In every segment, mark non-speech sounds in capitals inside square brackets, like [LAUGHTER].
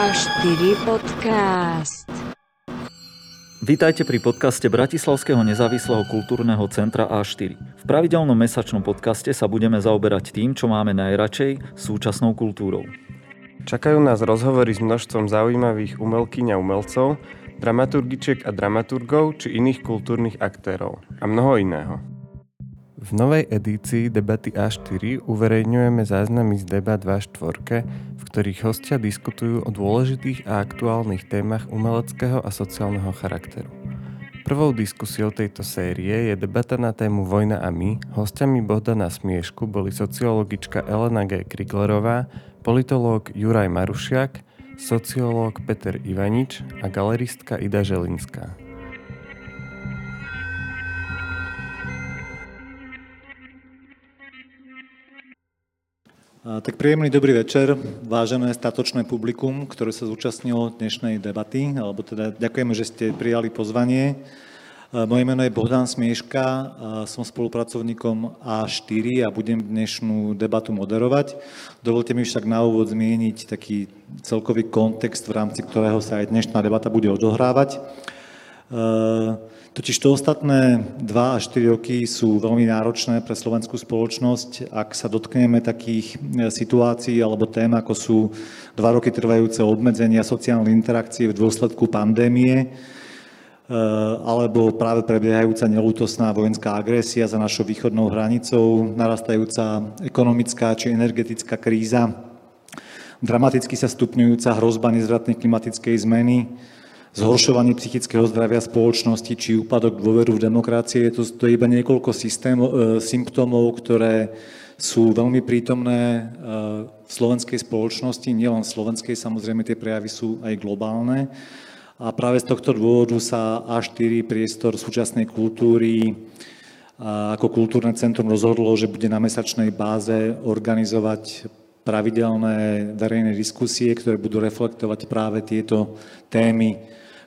A4 podcast. Vítajte pri podcaste Bratislavského nezávislého kultúrneho centra A4. V pravidelnom mesačnom podcaste sa budeme zaoberať tým, čo máme najradšej, súčasnou kultúrou. Čakajú nás rozhovory s množstvom zaujímavých umelkyň a umelcov, dramaturgičiek a dramaturgov či iných kultúrnych aktérov a mnoho iného. V novej edícii Debaty A4 uverejňujeme záznamy z debat V4, v ktorých hostia diskutujú o dôležitých a aktuálnych témach umeleckého a sociálneho charakteru. Prvou diskusiou tejto série je debata na tému Vojna a my. Hostiami Bohdana Smiešku boli sociologička Elena G. Kriglerová, politológ Juraj Marušiak, sociológ Peter Ivanič a galeristka Ida Želinská. Tak príjemný dobrý večer, vážené statočné publikum, ktoré sa zúčastnilo dnešnej debaty, alebo teda ďakujeme, že ste prijali pozvanie. Moje meno je Bohdan Smieška, som spolupracovníkom A4 a budem dnešnú debatu moderovať. Dovolte mi však na úvod zmieniť taký celkový kontext, v rámci ktorého sa aj dnešná debata bude odohrávať. Totiž to ostatné 2 až 4 roky sú veľmi náročné pre slovenskú spoločnosť. Ak sa dotkneme takých e, situácií alebo tém, ako sú 2 roky trvajúce obmedzenia sociálnej interakcie v dôsledku pandémie, e, alebo práve prebiehajúca nelútosná vojenská agresia za našou východnou hranicou, narastajúca ekonomická či energetická kríza, dramaticky sa stupňujúca hrozba nezvratnej klimatickej zmeny, zhoršovanie psychického zdravia spoločnosti či úpadok dôveru v demokracie. To, to je iba niekoľko systémov, e, symptómov, ktoré sú veľmi prítomné e, v slovenskej spoločnosti, nielen slovenskej, samozrejme tie prejavy sú aj globálne. A práve z tohto dôvodu sa A4 priestor súčasnej kultúry ako kultúrne centrum rozhodlo, že bude na mesačnej báze organizovať pravidelné verejné diskusie, ktoré budú reflektovať práve tieto témy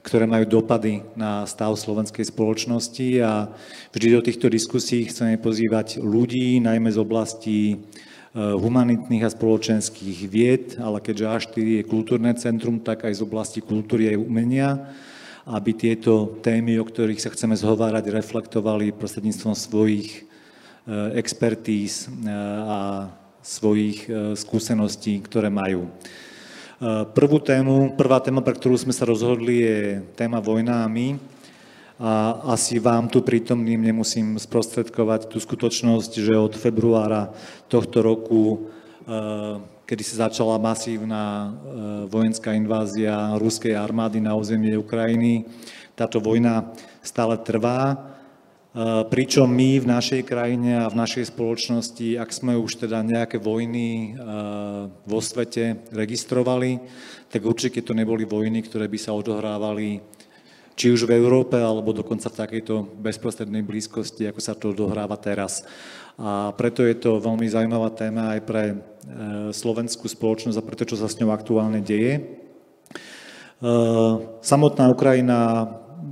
ktoré majú dopady na stav slovenskej spoločnosti a vždy do týchto diskusí chceme pozývať ľudí, najmä z oblasti e, humanitných a spoločenských vied, ale keďže A4 je kultúrne centrum, tak aj z oblasti kultúry a umenia, aby tieto témy, o ktorých sa chceme zhovárať, reflektovali prostredníctvom svojich e, expertíz e, a svojich skúseností, ktoré majú. Prvú tému, prvá téma, pre ktorú sme sa rozhodli, je téma vojna a my. A asi vám tu prítomným nemusím sprostredkovať tú skutočnosť, že od februára tohto roku, eh, kedy sa začala masívna eh, vojenská invázia ruskej armády na územie Ukrajiny, táto vojna stále trvá pričom my v našej krajine a v našej spoločnosti, ak sme už teda nejaké vojny eh, vo svete registrovali, tak určite to neboli vojny, ktoré by sa odohrávali či už v Európe, alebo dokonca v takejto bezprostrednej blízkosti, ako sa to odohráva teraz. A preto je to veľmi zaujímavá téma aj pre eh, slovenskú spoločnosť a preto, čo sa s ňou aktuálne deje. Samotná Ukrajina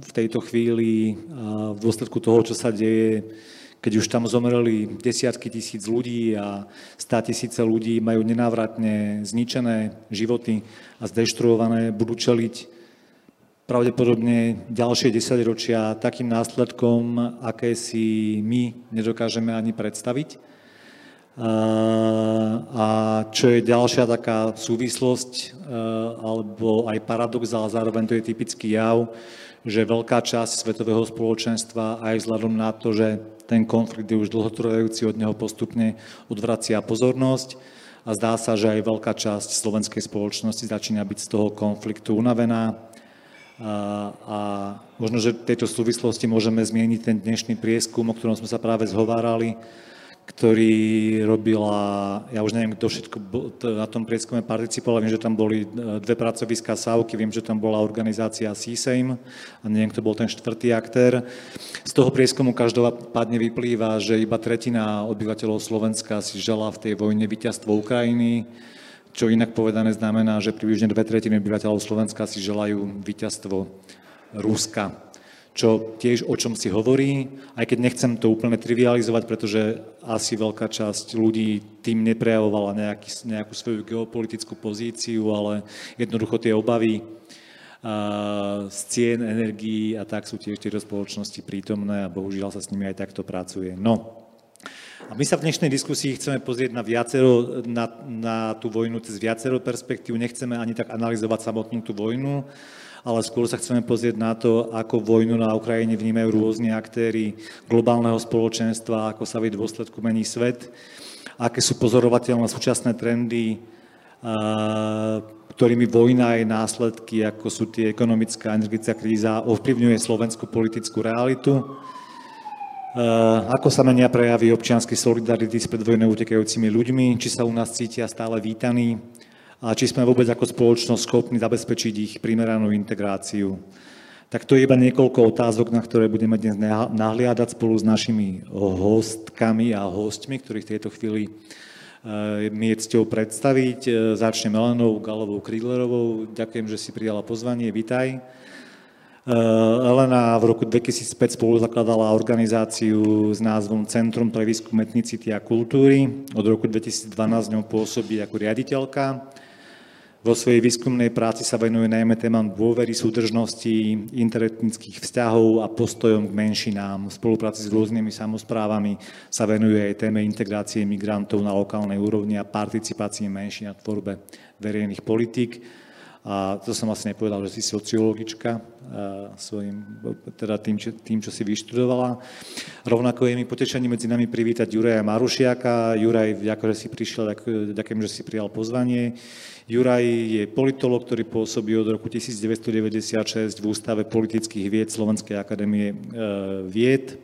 v tejto chvíli v dôsledku toho, čo sa deje, keď už tam zomreli desiatky tisíc ľudí a stá tisíce ľudí majú nenávratne zničené životy a zdeštruované, budú čeliť pravdepodobne ďalšie desaťročia takým následkom, aké si my nedokážeme ani predstaviť. A čo je ďalšia taká súvislosť, alebo aj paradox, ale zároveň to je typický jav, že veľká časť svetového spoločenstva aj vzhľadom na to, že ten konflikt je už dlhotrvajúci, od neho postupne odvracia pozornosť a zdá sa, že aj veľká časť slovenskej spoločnosti začína byť z toho konfliktu unavená. A, a možno, že v tejto súvislosti môžeme zmieniť ten dnešný prieskum, o ktorom sme sa práve zhovárali, ktorý robila, ja už neviem, kto všetko na tom prieskume participoval, viem, že tam boli e, dve pracoviská Sávky, viem, že tam bola organizácia CSAIM a neviem, kto bol ten štvrtý aktér. Z toho prieskumu každopádne vyplýva, že iba tretina obyvateľov Slovenska si žala v tej vojne víťazstvo Ukrajiny, čo inak povedané znamená, že približne dve tretiny obyvateľov Slovenska si želajú víťazstvo Ruska čo tiež o čom si hovorí, aj keď nechcem to úplne trivializovať, pretože asi veľká časť ľudí tým neprejavovala nejaký, nejakú svoju geopolitickú pozíciu, ale jednoducho tie obavy z cien energií a tak sú tiež tieto spoločnosti prítomné a bohužiaľ sa s nimi aj takto pracuje. No, a my sa v dnešnej diskusii chceme pozrieť na, viacero, na, na tú vojnu cez viacero perspektív. Nechceme ani tak analyzovať samotnú tú vojnu, ale skôr sa chceme pozrieť na to, ako vojnu na Ukrajine vnímajú rôzni aktéry globálneho spoločenstva, ako sa v dôsledku mení svet, aké sú pozorovateľné súčasné trendy, ktorými vojna aj následky, ako sú tie ekonomická a energetická kríza, ovplyvňuje slovenskú politickú realitu. Ako sa menia prejavy občianskej solidarity s predvojnou utekajúcimi ľuďmi, či sa u nás cítia stále vítaní, a či sme vôbec ako spoločnosť schopní zabezpečiť ich primeranú integráciu. Tak to je iba niekoľko otázok, na ktoré budeme dnes nahliadať spolu s našimi hostkami a hostmi, ktorých v tejto chvíli eh, mi je cťou predstaviť. Eh, začnem Elenou Galovou Krídlerovou. Ďakujem, že si prijala pozvanie. Vítaj. Eh, Elena v roku 2005 spolu zakladala organizáciu s názvom Centrum pre výskum etnicity a kultúry. Od roku 2012 ňou pôsobí ako riaditeľka. Vo svojej výskumnej práci sa venuje najmä témam dôvery, súdržnosti, interetnických vzťahov a postojom k menšinám. V spolupráci s rôznymi samozprávami sa venuje aj téme integrácie migrantov na lokálnej úrovni a participácii menšín na tvorbe verejných politík. A to som vlastne nepovedal, že si sociologička, svojim, teda tým tým, čo si vyštudovala. Rovnako je mi potešenie medzi nami privítať Juraja Marušiaka. Juraj, ďakujem, že si prišiel, ďakujem, že si prijal pozvanie. Juraj je politolog, ktorý pôsobí od roku 1996 v Ústave politických vied Slovenskej akadémie e, vied.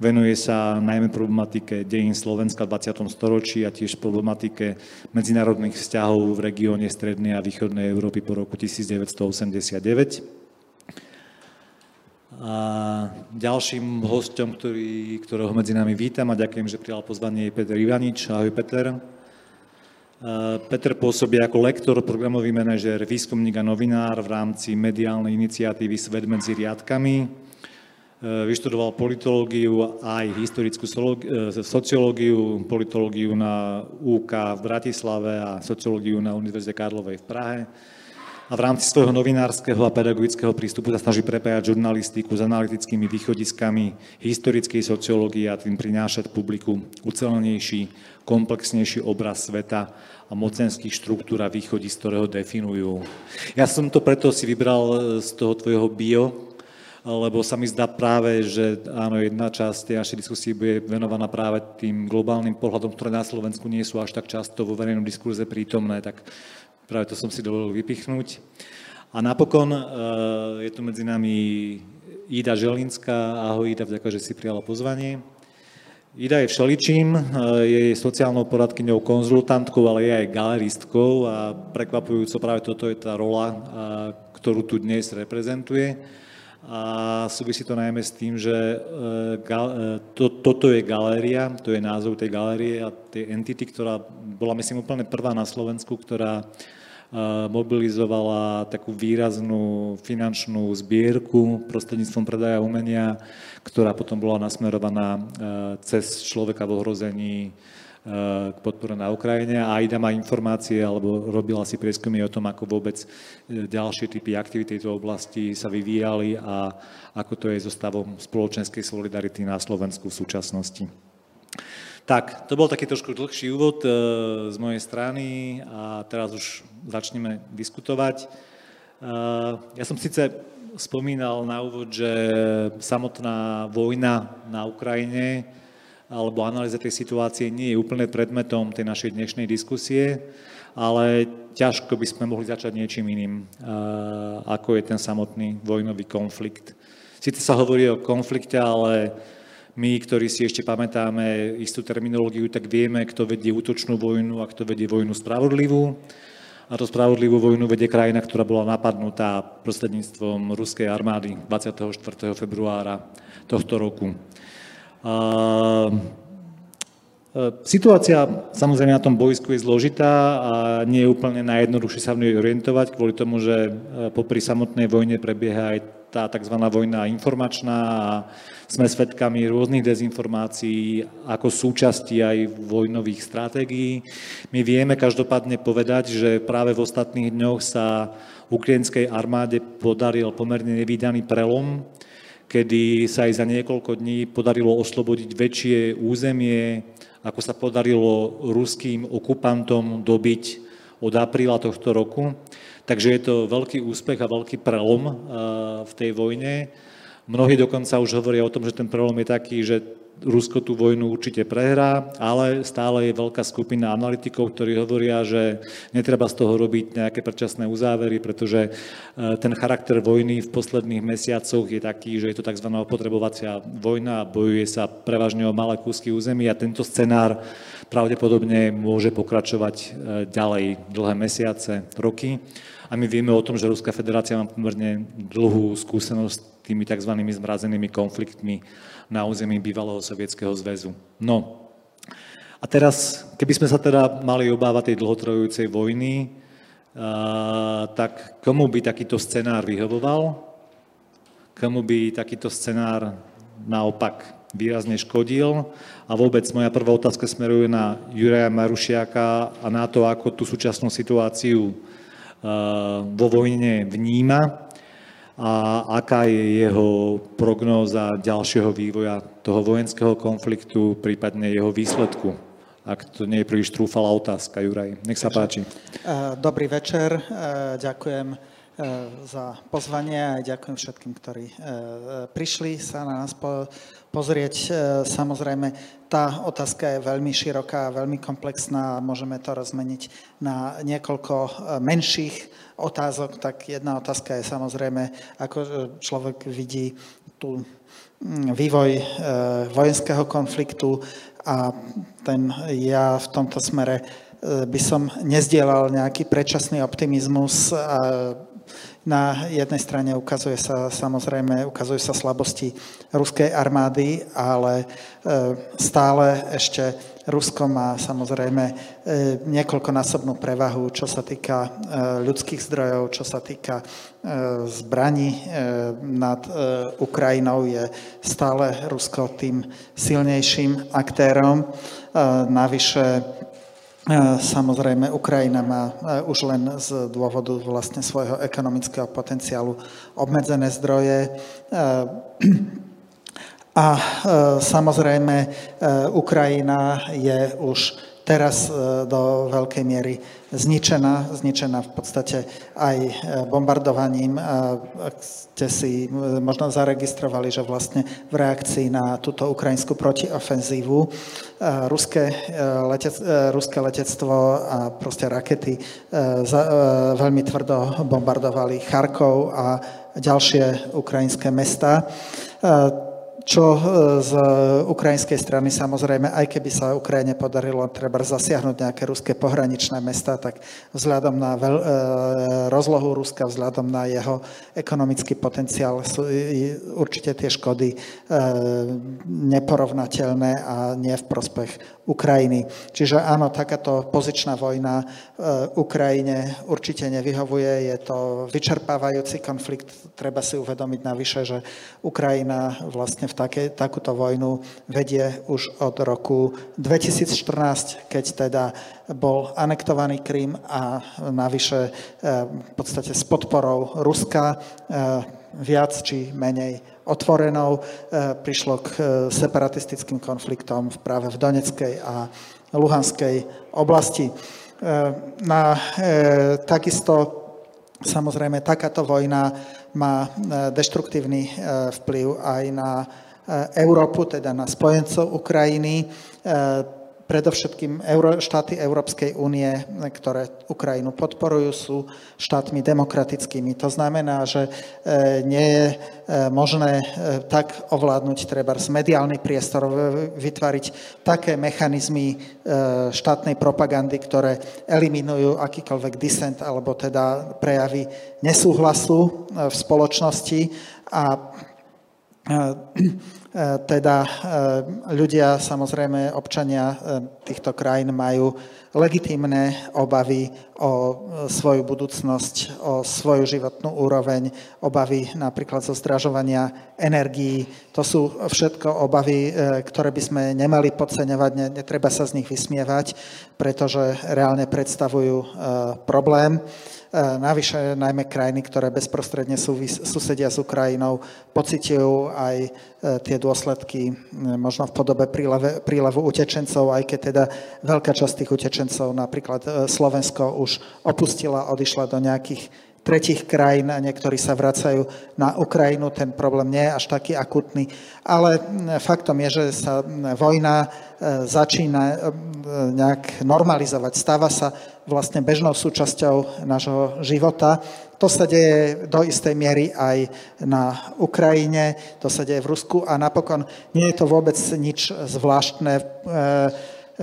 Venuje sa najmä problematike dejín Slovenska v 20. storočí a tiež problematike medzinárodných vzťahov v regióne Strednej a Východnej Európy po roku 1989. A ďalším hostom, ktorý, ktorého medzi nami vítam a ďakujem, že prijal pozvanie, je Peter Ivanič. Ahoj Peter. Peter pôsobí ako lektor, programový manažer, výskumník a novinár v rámci mediálnej iniciatívy Svet medzi riadkami. E, vyštudoval politológiu a aj historickú e, sociológiu, politológiu na UK v Bratislave a sociológiu na Univerzite Karlovej v Prahe a v rámci svojho novinárskeho a pedagogického prístupu sa snaží prepájať žurnalistiku s analytickými východiskami historickej sociológie a tým prinášať publiku ucelenejší, komplexnejší obraz sveta a mocenských štruktúr a východí, z ktorého definujú. Ja som to preto si vybral z toho tvojho bio, lebo sa mi zdá práve, že áno, jedna časť tej našej diskusie bude venovaná práve tým globálnym pohľadom, ktoré na Slovensku nie sú až tak často vo verejnom diskurze prítomné, tak Práve to som si dovolil vypichnúť. A napokon eh, je tu medzi nami Ida Želinská. Ahoj Ida, vďaka, že si prijala pozvanie. Ida je všeličím, eh, je sociálnou poradkyňou, konzultantkou, ale je aj galeristkou a prekvapujúco práve toto je tá rola, eh, ktorú tu dnes reprezentuje. A súvisí to najmä s tým, že to, toto je galéria, to je názov tej galérie a tej entity, ktorá bola myslím úplne prvá na Slovensku, ktorá mobilizovala takú výraznú finančnú zbierku prostredníctvom predaja umenia, ktorá potom bola nasmerovaná e, cez človeka v ohrození e, k podpore na Ukrajine a Aida má informácie alebo robila si prieskumy o tom, ako vôbec e, ďalšie typy aktivity tejto oblasti sa vyvíjali a ako to je so stavom spoločenskej solidarity na Slovensku v súčasnosti. Tak, to bol taký trošku dlhší úvod e, z mojej strany a teraz už začneme diskutovať. E, ja som síce spomínal na úvod, že samotná vojna na Ukrajine alebo analýza tej situácie nie je úplne predmetom tej našej dnešnej diskusie, ale ťažko by sme mohli začať niečím iným, e, ako je ten samotný vojnový konflikt. Sice sa hovorí o konflikte, ale my, ktorí si ešte pamätáme istú terminológiu, tak vieme, kto vedie útočnú vojnu a kto vedie vojnu spravodlivú. A to spravodlivú vojnu vedie krajina, ktorá bola napadnutá prostredníctvom ruskej armády 24. februára tohto roku. A, Situácia samozrejme na tom boisku je zložitá a nie je úplne najjednoduchšie sa v nej orientovať, kvôli tomu, že popri samotnej vojne prebieha aj tá tzv. vojna informačná a sme svedkami rôznych dezinformácií ako súčasti aj vojnových stratégií. My vieme každopádne povedať, že práve v ostatných dňoch sa ukrajinskej armáde podaril pomerne nevydaný prelom, kedy sa aj za niekoľko dní podarilo oslobodiť väčšie územie, ako sa podarilo ruským okupantom dobiť od apríla tohto roku. Takže je to veľký úspech a veľký prelom v tej vojne. Mnohí dokonca už hovoria o tom, že ten prelom je taký, že Rusko tú vojnu určite prehrá, ale stále je veľká skupina analytikov, ktorí hovoria, že netreba z toho robiť nejaké predčasné uzávery, pretože e, ten charakter vojny v posledných mesiacoch je taký, že je to tzv. potrebovacia vojna a bojuje sa prevažne o malé kúsky území a tento scenár pravdepodobne môže pokračovať e, ďalej dlhé mesiace, roky. A my vieme o tom, že Ruská federácia má pomerne dlhú skúsenosť s tými tzv. zmrazenými konfliktmi na území bývalého Sovietskeho zväzu. No, a teraz, keby sme sa teda mali obávať tej dlhotrojujúcej vojny, tak komu by takýto scenár vyhovoval? Komu by takýto scenár naopak výrazne škodil? A vôbec moja prvá otázka smeruje na Juraja Marušiaka a na to, ako tú súčasnú situáciu vo vojne vníma a aká je jeho prognóza ďalšieho vývoja toho vojenského konfliktu, prípadne jeho výsledku. Ak to nie je príliš trúfalá otázka, Juraj. Nech sa páči. E, dobrý večer, e, ďakujem e, za pozvanie a ďakujem všetkým, ktorí prišli sa na nás pozrieť. Samozrejme, tá otázka je veľmi široká, veľmi komplexná a môžeme to rozmeniť na niekoľko menších otázok, tak jedna otázka je samozrejme, ako e, človek vidí tú mm, vývoj e, vojenského konfliktu a ten ja v tomto smere e, by som nezdielal nejaký predčasný optimizmus a na jednej strane ukazuje sa samozrejme, ukazujú sa slabosti ruskej armády, ale stále ešte Rusko má samozrejme e, niekoľkonásobnú prevahu, čo sa týka e, ľudských zdrojov, čo sa týka e, zbraní nad Ukrajinou, je stále Rusko tým silnejším aktérom. Navyše Samozrejme, Ukrajina má už len z dôvodu vlastne svojho ekonomického potenciálu obmedzené zdroje. A e, samozrejme, e, Ukrajina je už teraz e, do veľkej miery zničená, zničená v podstate aj bombardovaním. Ak ste si možno zaregistrovali, že vlastne v reakcii na túto ukrajinskú protiofenzívu ruské, letec, ruské letectvo a proste rakety veľmi tvrdo bombardovali Charkov a ďalšie ukrajinské mesta čo e, z ukrajinskej strany samozrejme, aj keby sa Ukrajine podarilo treba zasiahnuť nejaké ruské pohraničné mesta, tak vzhľadom na veľ, e, rozlohu Ruska, vzhľadom na jeho ekonomický potenciál sú určite tie škody e, neporovnateľné a nie v prospech Ukrajiny. Čiže áno, takáto pozičná vojna Ukrajine určite nevyhovuje, je to vyčerpávajúci konflikt, treba si uvedomiť navyše, že Ukrajina vlastne v také, takúto vojnu vedie už od roku 2014, keď teda bol anektovaný Krym a navyše eh, v podstate s podporou Ruska eh, viac či menej otvorenou eh, prišlo k separatistickým konfliktom práve v Doneckej a Luhanskej oblasti. Na, takisto Samozrejme, takáto vojna má deštruktívny vplyv aj na Európu, teda na spojencov Ukrajiny, eh, predovšetkým štáty Európskej únie, ktoré Ukrajinu podporujú, sú štátmi demokratickými. To znamená, že eh, nie je možné tak ovládnuť treba z mediálny priestor, vytvoriť také mechanizmy štátnej propagandy, ktoré eliminujú akýkoľvek disent alebo teda prejavy nesúhlasu v spoločnosti a teda ľudia, samozrejme občania týchto krajín majú legitímne obavy o svoju budúcnosť, o svoju životnú úroveň, obavy napríklad zo zdražovania energií. To sú všetko obavy, ktoré by sme nemali podceňovať, netreba sa z nich vysmievať, pretože reálne predstavujú problém. E, navyše najmä krajiny, ktoré bezprostredne susedia s Ukrajinou, pocitujú aj e, tie dôsledky možno v podobe príleve, prílevu utečencov, aj keď teda veľká časť tých utečencov, napríklad e, Slovensko, už opustila, odišla do nejakých tretich krajín a niektorí sa vracajú na Ukrajinu. Ten problém nie je až taký akutný. Ale faktom je, že sa vojna začína nejak normalizovať. Stáva sa vlastne bežnou súčasťou nášho života. To sa deje do istej miery aj na Ukrajine, to sa deje v Rusku a napokon nie je to vôbec nič zvláštne e,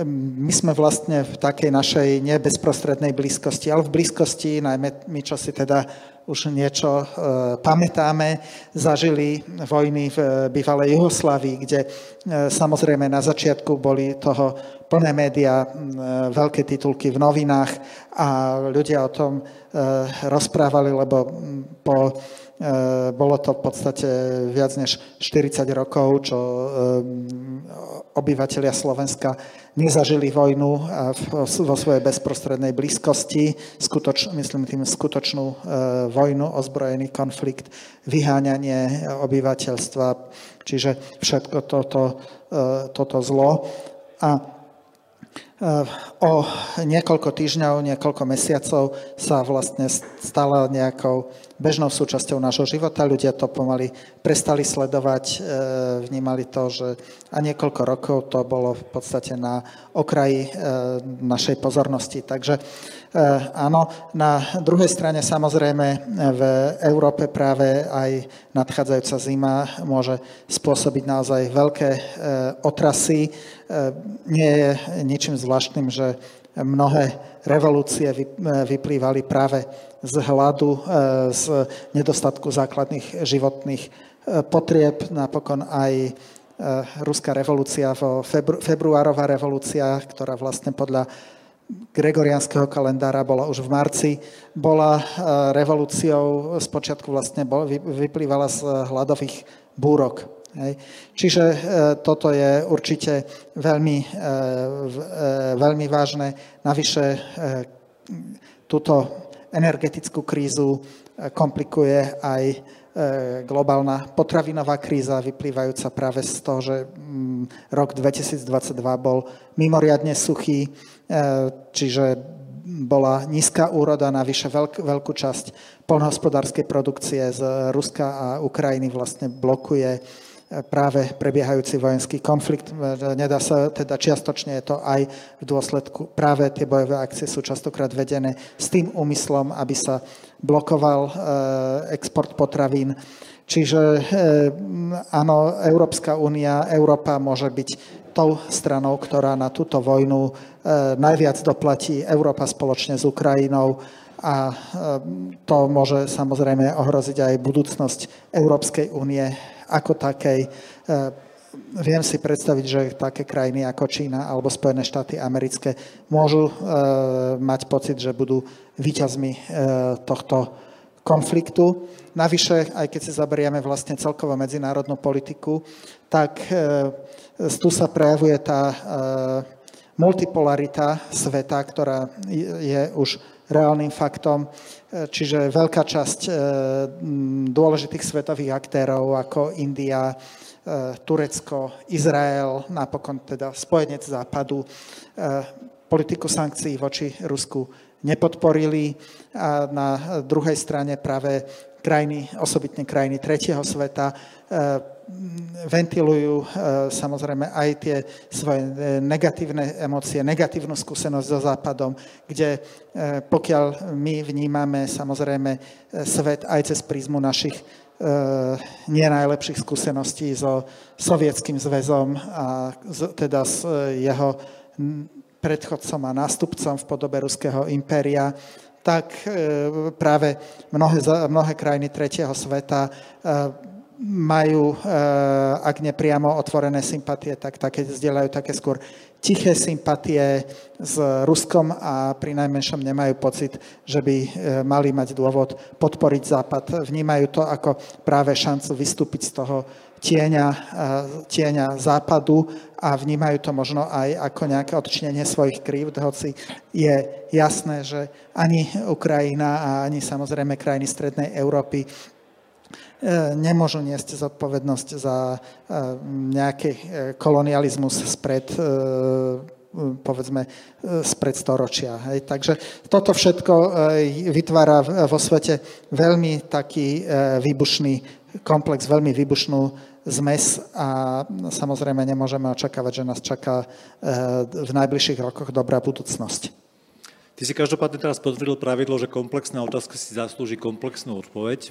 my sme vlastne v takej našej nebezprostrednej blízkosti, ale v blízkosti, najmä my, čo si teda už niečo e, pamätáme, zažili vojny v bývalej Juhoslávii, kde e, samozrejme na začiatku boli toho plné médiá, e, veľké titulky v novinách a ľudia o tom e, rozprávali, lebo po bolo to v podstate viac než 40 rokov, čo eh, obyvateľia Slovenska nezažili vojnu vo svojej bezprostrednej blízkosti, skutoč, myslím tým skutočnú eh, vojnu, ozbrojený konflikt, vyháňanie obyvateľstva, čiže všetko toto, toto zlo. A O niekoľko týždňov, niekoľko mesiacov sa vlastne stala nejakou bežnou súčasťou nášho života. Ľudia to pomaly prestali sledovať, e, vnímali to, že a niekoľko rokov to bolo v podstate na okraji e, našej pozornosti. Takže áno, na druhej strane samozrejme v Európe práve aj nadchádzajúca zima môže spôsobiť naozaj veľké otrasy. Nie je ničím zvláštnym, že mnohé revolúcie vyplývali práve z hladu, e, z nedostatku základných životných e, potrieb, napokon aj e, ruská revolúcia, februárová revolúcia, ktorá vlastne podľa gregoriánskeho kalendára bola už v marci, bola revolúciou, spočiatku vlastne vyplývala z hladových búrok. Čiže e, toto je určite veľmi, e, e, veľmi vážne. Navyše e, túto energetickú krízu e, komplikuje aj e, globálna potravinová kríza, vyplývajúca práve z toho, že mm, rok 2022 bol mimoriadne suchý, e, čiže bola nízka úroda, navyše veľk, veľkú časť polnohospodárskej produkcie z Ruska a Ukrajiny vlastne blokuje práve prebiehajúci vojenský konflikt. Nedá sa, teda čiastočne je to aj v dôsledku, práve tie bojové akcie sú častokrát vedené s tým úmyslom, aby sa blokoval export potravín. Čiže áno, Európska únia, Európa môže byť tou stranou, ktorá na túto vojnu e, najviac doplatí. Európa spoločne s Ukrajinou a to môže samozrejme ohroziť aj budúcnosť Európskej únie ako takej. E, viem si predstaviť, že také krajiny ako Čína alebo Spojené štáty americké môžu e, mať pocit, že budú výťazmi e, tohto konfliktu. Navyše, aj keď si zaberieme vlastne celkovú medzinárodnú politiku, tak tu sa prejavuje tá multipolarita sveta, ktorá je už reálnym faktom. Čiže veľká časť e, dôležitých svetových aktérov ako India, e, Turecko, Izrael, napokon teda spojenec západu, e, politiku sankcií voči Rusku nepodporili a na druhej strane práve krajiny, osobitne krajiny tretieho sveta, ventilujú samozrejme aj tie svoje negatívne emócie, negatívnu skúsenosť so Západom, kde pokiaľ my vnímame samozrejme svet aj cez prízmu našich nie najlepších skúseností so Sovietským zväzom a teda s jeho predchodcom a nástupcom v podobe Ruského impéria, tak práve mnohé, mnohé krajiny tretieho sveta majú, ak nepriamo otvorené sympatie, tak také zdieľajú také skôr tiché sympatie s Ruskom a pri najmenšom nemajú pocit, že by mali mať dôvod podporiť Západ. Vnímajú to ako práve šancu vystúpiť z toho tieňa, tieňa západu a vnímajú to možno aj ako nejaké odčinenie svojich krívd, hoci je jasné, že ani Ukrajina a ani samozrejme krajiny Strednej Európy nemôžu niesť zodpovednosť za e, nejaký e, kolonializmus spred povedzme, spred storočia. Hej. Takže toto všetko vytvára vo svete veľmi taký výbušný komplex, veľmi výbušnú zmes a samozrejme nemôžeme očakávať, že nás čaká v najbližších rokoch dobrá budúcnosť. Ty si každopádne teraz potvrdil pravidlo, že komplexná otázka si zaslúži komplexnú odpoveď,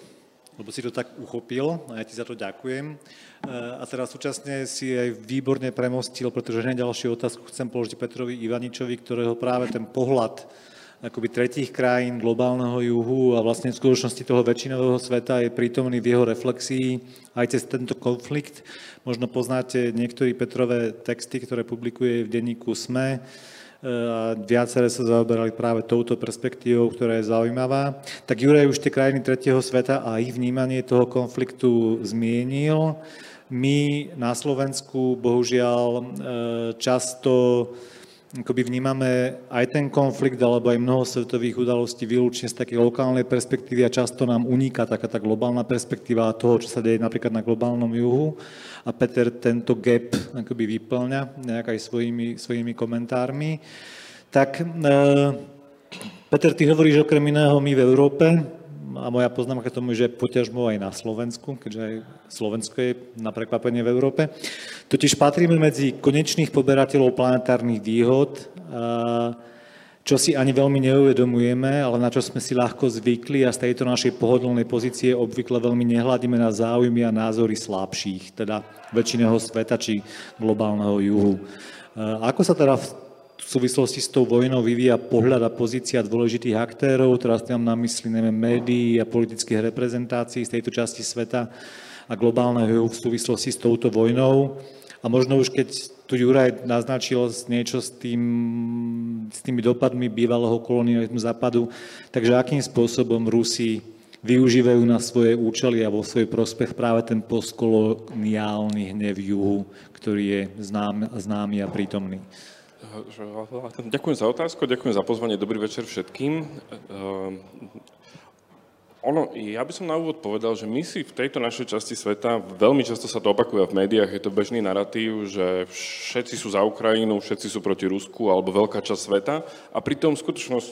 lebo si to tak uchopil a ja ti za to ďakujem. Eh, a teraz súčasne si aj výborne premostil, pretože hneď ďalšiu otázku chcem položiť Petrovi Ivaničovi, ktorého práve ten pohľad akoby tretích krajín globálneho juhu a vlastne v skutočnosti toho väčšinového sveta je prítomný v jeho reflexii aj cez tento konflikt. Možno poznáte niektorí Petrové texty, ktoré publikuje v denníku SME, a viaceré sa zaoberali práve touto perspektívou, ktorá je zaujímavá. Tak Juraj už tie krajiny tretieho sveta a ich vnímanie toho konfliktu zmienil. My na Slovensku bohužiaľ e, často akoby vnímame aj ten konflikt alebo aj mnoho svetových udalostí výlučne z takej lokálnej perspektívy a často nám uniká taká tá globálna perspektíva toho, čo sa deje napríklad na globálnom juhu. A Peter tento gap akoby vyplňa nejak aj svojimi, svojimi komentármi. Tak e, Peter, ty hovoríš okrem iného my v Európe, a moja poznámka tomu, že poťažmo aj na Slovensku, keďže Slovensko je na prekvapenie v Európe. Totiž patríme medzi konečných poberateľov planetárnych výhod, čo si ani veľmi neuvedomujeme, ale na čo sme si ľahko zvykli a z tejto našej pohodlnej pozície obvykle veľmi nehľadíme na záujmy a názory slabších, teda väčšiného sveta či globálneho juhu. Ako sa teda v súvislosti s tou vojnou vyvíja pohľad a pozícia dôležitých aktérov, teraz mám na mysli neviem, médií a politických reprezentácií z tejto časti sveta a globálneho v súvislosti s touto vojnou. A možno už keď tu Juraj naznačil niečo s, tým, s tými dopadmi bývalého kolonializmu západu, takže akým spôsobom Rusi využívajú na svoje účely a vo svoj prospech práve ten postkoloniálny hnev juhu, ktorý je znám, známy a prítomný. Ďakujem za otázku, ďakujem za pozvanie. Dobrý večer všetkým. Ehm, ono, ja by som na úvod povedal, že my si v tejto našej časti sveta, veľmi často sa to opakuje v médiách, je to bežný narratív, že všetci sú za Ukrajinu, všetci sú proti Rusku, alebo veľká časť sveta. A pritom skutočnosť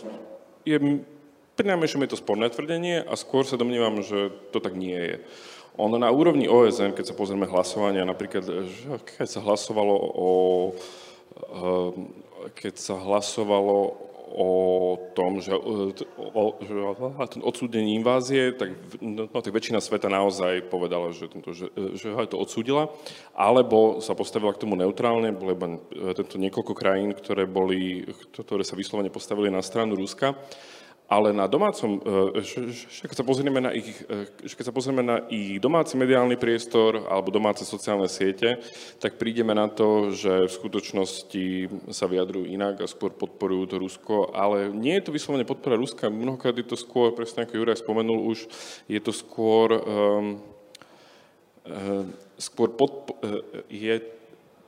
je, pri najmenšom je to sporné tvrdenie a skôr sa domnívam, že to tak nie je. Ono na úrovni OSN, keď sa pozrieme hlasovania, napríklad, keď sa hlasovalo o keď sa hlasovalo o tom, že, o, že odsúdenie invázie, tak, no, no, tak väčšina sveta naozaj povedala, že, tento, že, že to odsúdila, alebo sa postavila k tomu neutrálne, bolo iba e, tento niekoľko krajín, ktoré, boli, ktoré sa vyslovene postavili na stranu Ruska. Ale na domácom, e, keď sa pozrieme na ich, e, keď sa pozrieme na ich domáci mediálny priestor alebo domáce sociálne siete, tak prídeme na to, že v skutočnosti sa vyjadrujú inak a skôr podporujú to Rusko, ale nie je to vyslovene podpora Ruska, mnohokrát je to skôr, presne ako Juraj spomenul už, je to skôr um, skôr podpo- je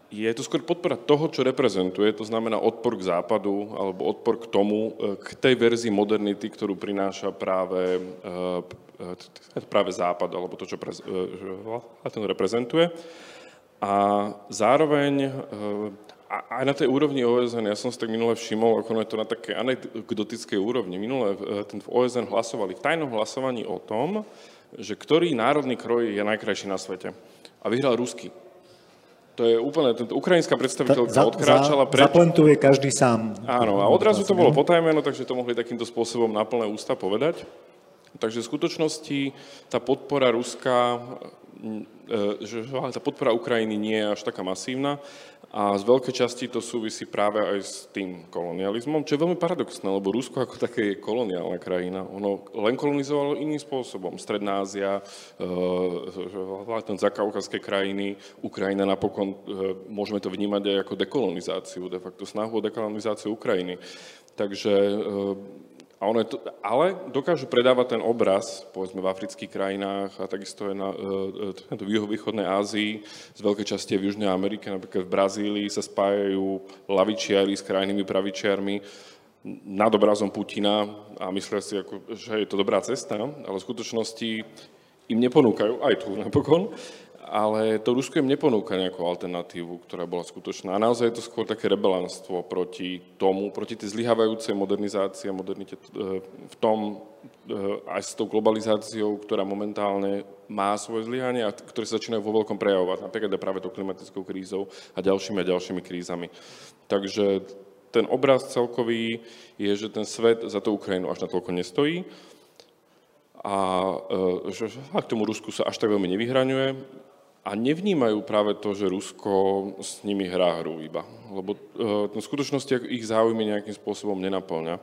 je to skôr podpora toho, čo reprezentuje, to znamená odpor k západu alebo odpor k tomu, e, k tej verzii modernity, ktorú prináša práve, e, práve západ alebo to, čo e, ten reprezentuje. A zároveň aj na tej úrovni OSN, ja som si tak minule všimol, ako je to na také anekdotickej úrovni. Minule ten v OSN hlasovali v tajnom hlasovaní o tom, že ktorý národný kroj je najkrajší na svete. A vyhral ruský. To je úplne, tento ukrajinská predstaviteľka za, odkráčala pred... Zaplentuje každý sám. Áno, a odrazu to bolo potajmeno, takže to mohli takýmto spôsobom na plné ústa povedať. Takže v skutočnosti tá podpora Ruska, e, že tá podpora Ukrajiny nie je až taká masívna. A z veľkej časti to súvisí práve aj s tým kolonializmom, čo je veľmi paradoxné, lebo Rusko ako také je koloniálna krajina. Ono len kolonizovalo iným spôsobom. Stredná Ázia, e, zakaukazské krajiny, Ukrajina napokon, e, môžeme to vnímať aj ako dekolonizáciu, de facto snahu o dekolonizáciu Ukrajiny. Takže a ono to, ale dokážu predávať ten obraz, povedzme v afrických krajinách a takisto aj na, e, v juhovýchodnej Ázii, z veľkej časti v Južnej Amerike, napríklad v Brazílii sa spájajú lavičiari s krajnými pravičiarmi nad obrazom Putina a myslia si, ako, že je to dobrá cesta, ale v skutočnosti im neponúkajú, aj tu napokon, ale to Rusko im neponúka nejakú alternatívu, ktorá bola skutočná. A naozaj je to skôr také rebelánstvo proti tomu, proti tej zlyhávajúcej modernizácii a modernite e, v tom, e, aj s tou globalizáciou, ktorá momentálne má svoje zlyhanie a ktoré sa začínajú vo veľkom prejavovať, napríklad aj práve tou klimatickou krízou a ďalšími a ďalšími krízami. Takže ten obraz celkový je, že ten svet za tú Ukrajinu až na toľko nestojí a e, že k tomu Rusku sa až tak veľmi nevyhraňuje a nevnímajú práve to, že Rusko s nimi hrá hru iba. Lebo e, v skutočnosti ich záujmy nejakým spôsobom nenaplňa.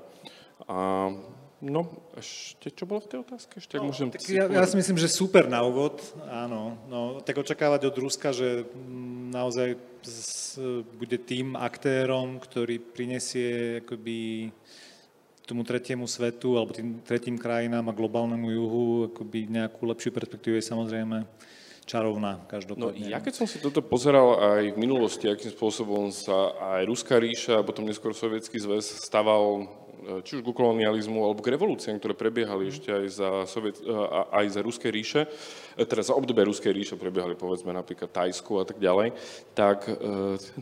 A no, ešte čo bolo v tej otázke? Ešte, no, môžem tak ja, ja si myslím, že super na úvod, áno. No, tak očakávať od Ruska, že mm, naozaj bude tým aktérom, ktorý prinesie akoby tomu tretiemu svetu alebo tým tretím krajinám a globálnemu juhu akoby nejakú lepšiu perspektívu je samozrejme čarovná každopádne. No, ja keď som si toto pozeral aj v minulosti, akým spôsobom sa aj Ruská ríša a potom neskôr Sovietský zväz staval e, či už k kolonializmu alebo k revolúciám, ktoré prebiehali ešte aj za, Soviet, e, aj za Ruskej ríše, e, teda za obdobie Ruskej ríše prebiehali povedzme napríklad Tajsku a tak ďalej, tak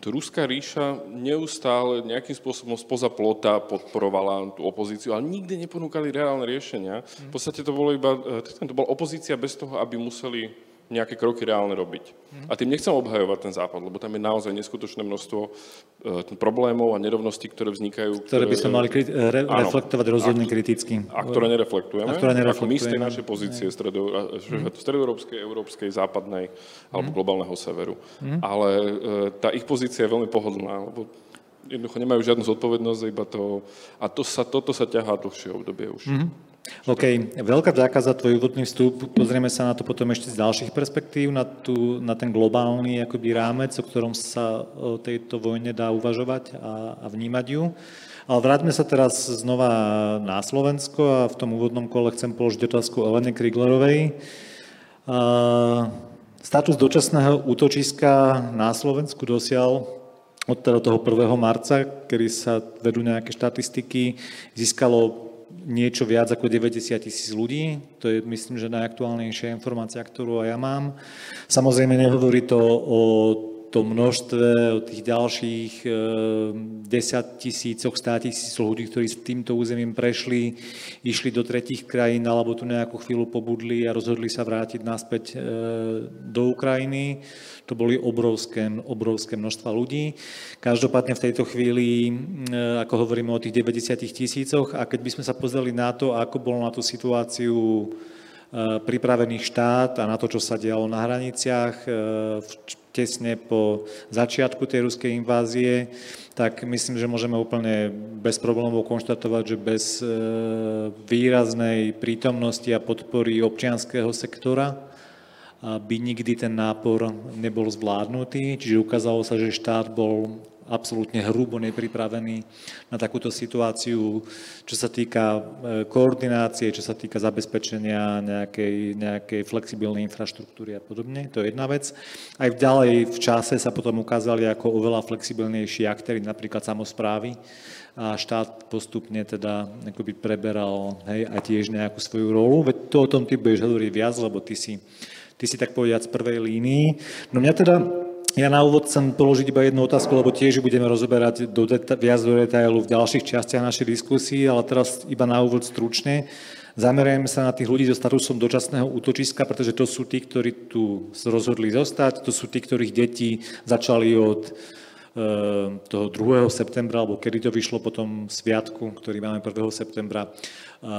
to Ruská ríša neustále nejakým spôsobom spoza plota podporovala tú opozíciu, ale nikdy neponúkali reálne riešenia. V podstate to bolo iba, to bola opozícia bez toho, aby museli nejaké kroky reálne robiť. A tým nechcem obhajovať ten západ, lebo tam je naozaj neskutočné množstvo e, problémov a nerovností, ktoré vznikajú. Ktoré, ktoré by sme mali kri- re- áno, reflektovať rozhodne kriticky. A ktoré nereflektujeme. A ktoré nereflektujeme. Ako my z tej našej pozície stredo, mm. stredoeurópskej, európskej, západnej alebo mm. globálneho severu. Mm. Ale e, tá ich pozícia je veľmi pohodlná, lebo jednoducho nemajú žiadnu zodpovednosť, iba to, a to sa, toto sa ťahá dlhšie obdobie už. Mm. OK, veľká vďaka za tvoj úvodný vstup. Pozrieme sa na to potom ešte z ďalších perspektív, na, tú, na ten globálny akoby rámec, o ktorom sa o tejto vojne dá uvažovať a, a vnímať ju. Ale vráťme sa teraz znova na Slovensko a v tom úvodnom kole chcem položiť otázku Elene Kriglerovej. Status dočasného útočiska na Slovensku dosial od teda toho 1. marca, kedy sa vedú nejaké štatistiky, získalo niečo viac ako 90 tisíc ľudí. To je, myslím, že najaktuálnejšia informácia, ktorú aj ja mám. Samozrejme, nehovorí to o tom množstve, o tých ďalších e, 10 tisícoch, 100 tisíc ľudí, ktorí s týmto územím prešli, išli do tretich krajín alebo tu nejakú chvíľu pobudli a rozhodli sa vrátiť naspäť e, do Ukrajiny. To boli obrovské, obrovské množstva ľudí. Každopádne v tejto chvíli, e, ako hovoríme o tých 90 tisícoch, a keď by sme sa pozreli na to, ako bolo na tú situáciu pripravený štát a na to, čo sa dialo na hraniciach tesne po začiatku tej ruskej invázie, tak myslím, že môžeme úplne bez problémov konštatovať, že bez výraznej prítomnosti a podpory občianského sektora by nikdy ten nápor nebol zvládnutý, čiže ukázalo sa, že štát bol absolútne hrubo nepripravený na takúto situáciu, čo sa týka e, koordinácie, čo sa týka zabezpečenia nejakej, nejakej flexibilnej infraštruktúry a podobne. To je jedna vec. Aj ďalej v čase sa potom ukázali ako oveľa flexibilnejší aktéry, napríklad samozprávy, a štát postupne teda akoby preberal hej, a tiež nejakú svoju rolu. Veď to o tom ty budeš hovoriť viac, lebo ty si ty si tak povedať z prvej línii. No mňa teda, ja na úvod chcem položiť iba jednu otázku, lebo tiež budeme rozoberať do deta- viac do detailu v ďalších častiach našej diskusii, ale teraz iba na úvod stručne. Zamerajme sa na tých ľudí so statusom dočasného útočiska, pretože to sú tí, ktorí tu rozhodli zostať, to sú tí, ktorých deti začali od e, toho 2. septembra, alebo kedy to vyšlo po tom sviatku, ktorý máme 1. septembra,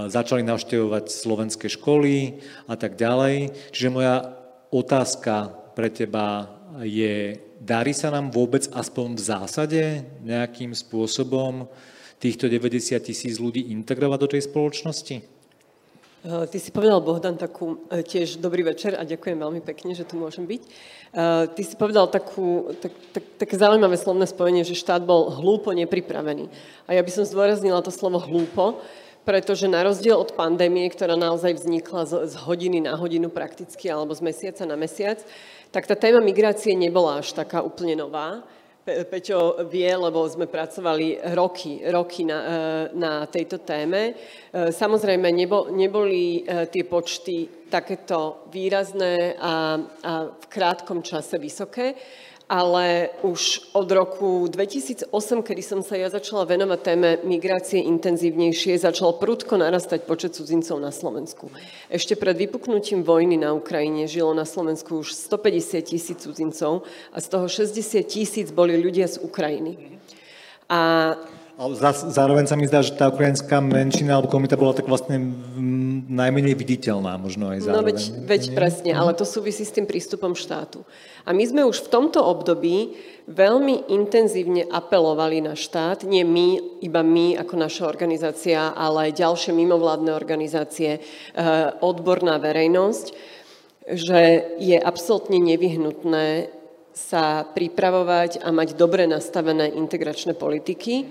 začali navštevovať slovenské školy a tak ďalej. Čiže moja otázka pre teba je, darí sa nám vôbec aspoň v zásade nejakým spôsobom týchto 90 tisíc ľudí integrovať do tej spoločnosti? Eh, ty si povedal, Bohdan, takú eh, tiež dobrý večer a ďakujem veľmi pekne, že tu môžem byť. Eh, ty si povedal takú, tak, tak, také zaujímavé slovné spojenie, že štát bol hlúpo nepripravený. A ja by som zdôraznila to slovo hlúpo, pretože na rozdiel od pandémie, ktorá naozaj vznikla z, z hodiny na hodinu prakticky alebo z mesiaca na mesiac, tak tá téma migrácie nebola až taká úplne nová. Peťo vie, lebo sme pracovali roky, roky na, e, na tejto téme. E, samozrejme, nebo, neboli e, tie počty takéto výrazné a, a v krátkom čase vysoké, ale už od roku 2008, kedy som sa ja začala venovať téme migrácie intenzívnejšie, začal prudko narastať počet cudzincov na Slovensku. Ešte pred vypuknutím vojny na Ukrajine žilo na Slovensku už 150 tisíc cudzincov a z toho 60 tisíc boli ľudia z Ukrajiny. A zároveň sa mi zdá, že tá ukrajinská menšina alebo komunita bola tak vlastne najmenej viditeľná možno aj zároveň. No veď, veď presne, ale to súvisí s tým prístupom štátu. A my sme už v tomto období veľmi intenzívne apelovali na štát, nie my, iba my ako naša organizácia, ale aj ďalšie mimovládne organizácie, eh, odborná verejnosť, že je absolútne nevyhnutné sa pripravovať a mať dobre nastavené integračné politiky,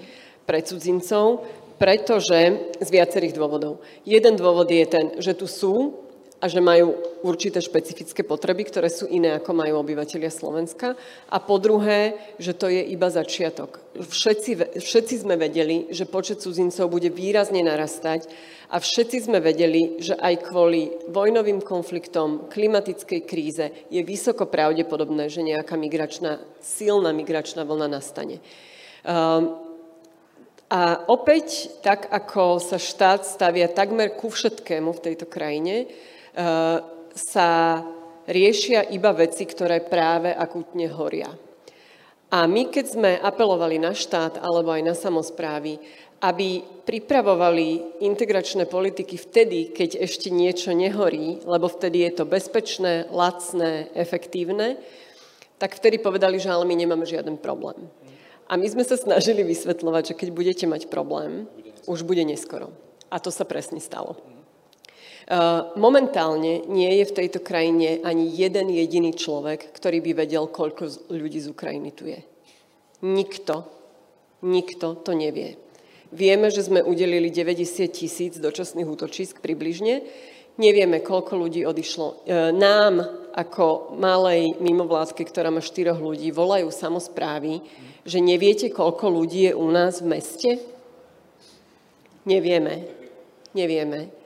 pre cudzincov, pretože z viacerých dôvodov. Jeden dôvod je ten, že tu sú a že majú určité špecifické potreby, ktoré sú iné, ako majú obyvateľia Slovenska. A po druhé, že to je iba začiatok. Všetci, všetci sme vedeli, že počet cudzincov bude výrazne narastať a všetci sme vedeli, že aj kvôli vojnovým konfliktom, klimatickej kríze je vysoko pravdepodobné, že nejaká migračná, silná migračná vlna nastane. Um, a opäť, tak ako sa štát stavia takmer ku všetkému v tejto krajine, e, sa riešia iba veci, ktoré práve akútne horia. A my, keď sme apelovali na štát alebo aj na samozprávy, aby pripravovali integračné politiky vtedy, keď ešte niečo nehorí, lebo vtedy je to bezpečné, lacné, efektívne, tak vtedy povedali, že ale my nemáme žiaden problém. A my sme sa snažili vysvetľovať, že keď budete mať problém, už bude neskoro. A to sa presne stalo. Uh, momentálne nie je v tejto krajine ani jeden jediný človek, ktorý by vedel, koľko ľudí z Ukrajiny tu je. Nikto, nikto to nevie. Vieme, že sme udelili 90 tisíc dočasných útočisk približne. Nevieme, koľko ľudí odišlo. Uh, nám, ako malej mimovládke, ktorá má štyroch ľudí, volajú samozprávy, že neviete, koľko ľudí je u nás v meste? Nevieme. Nevieme.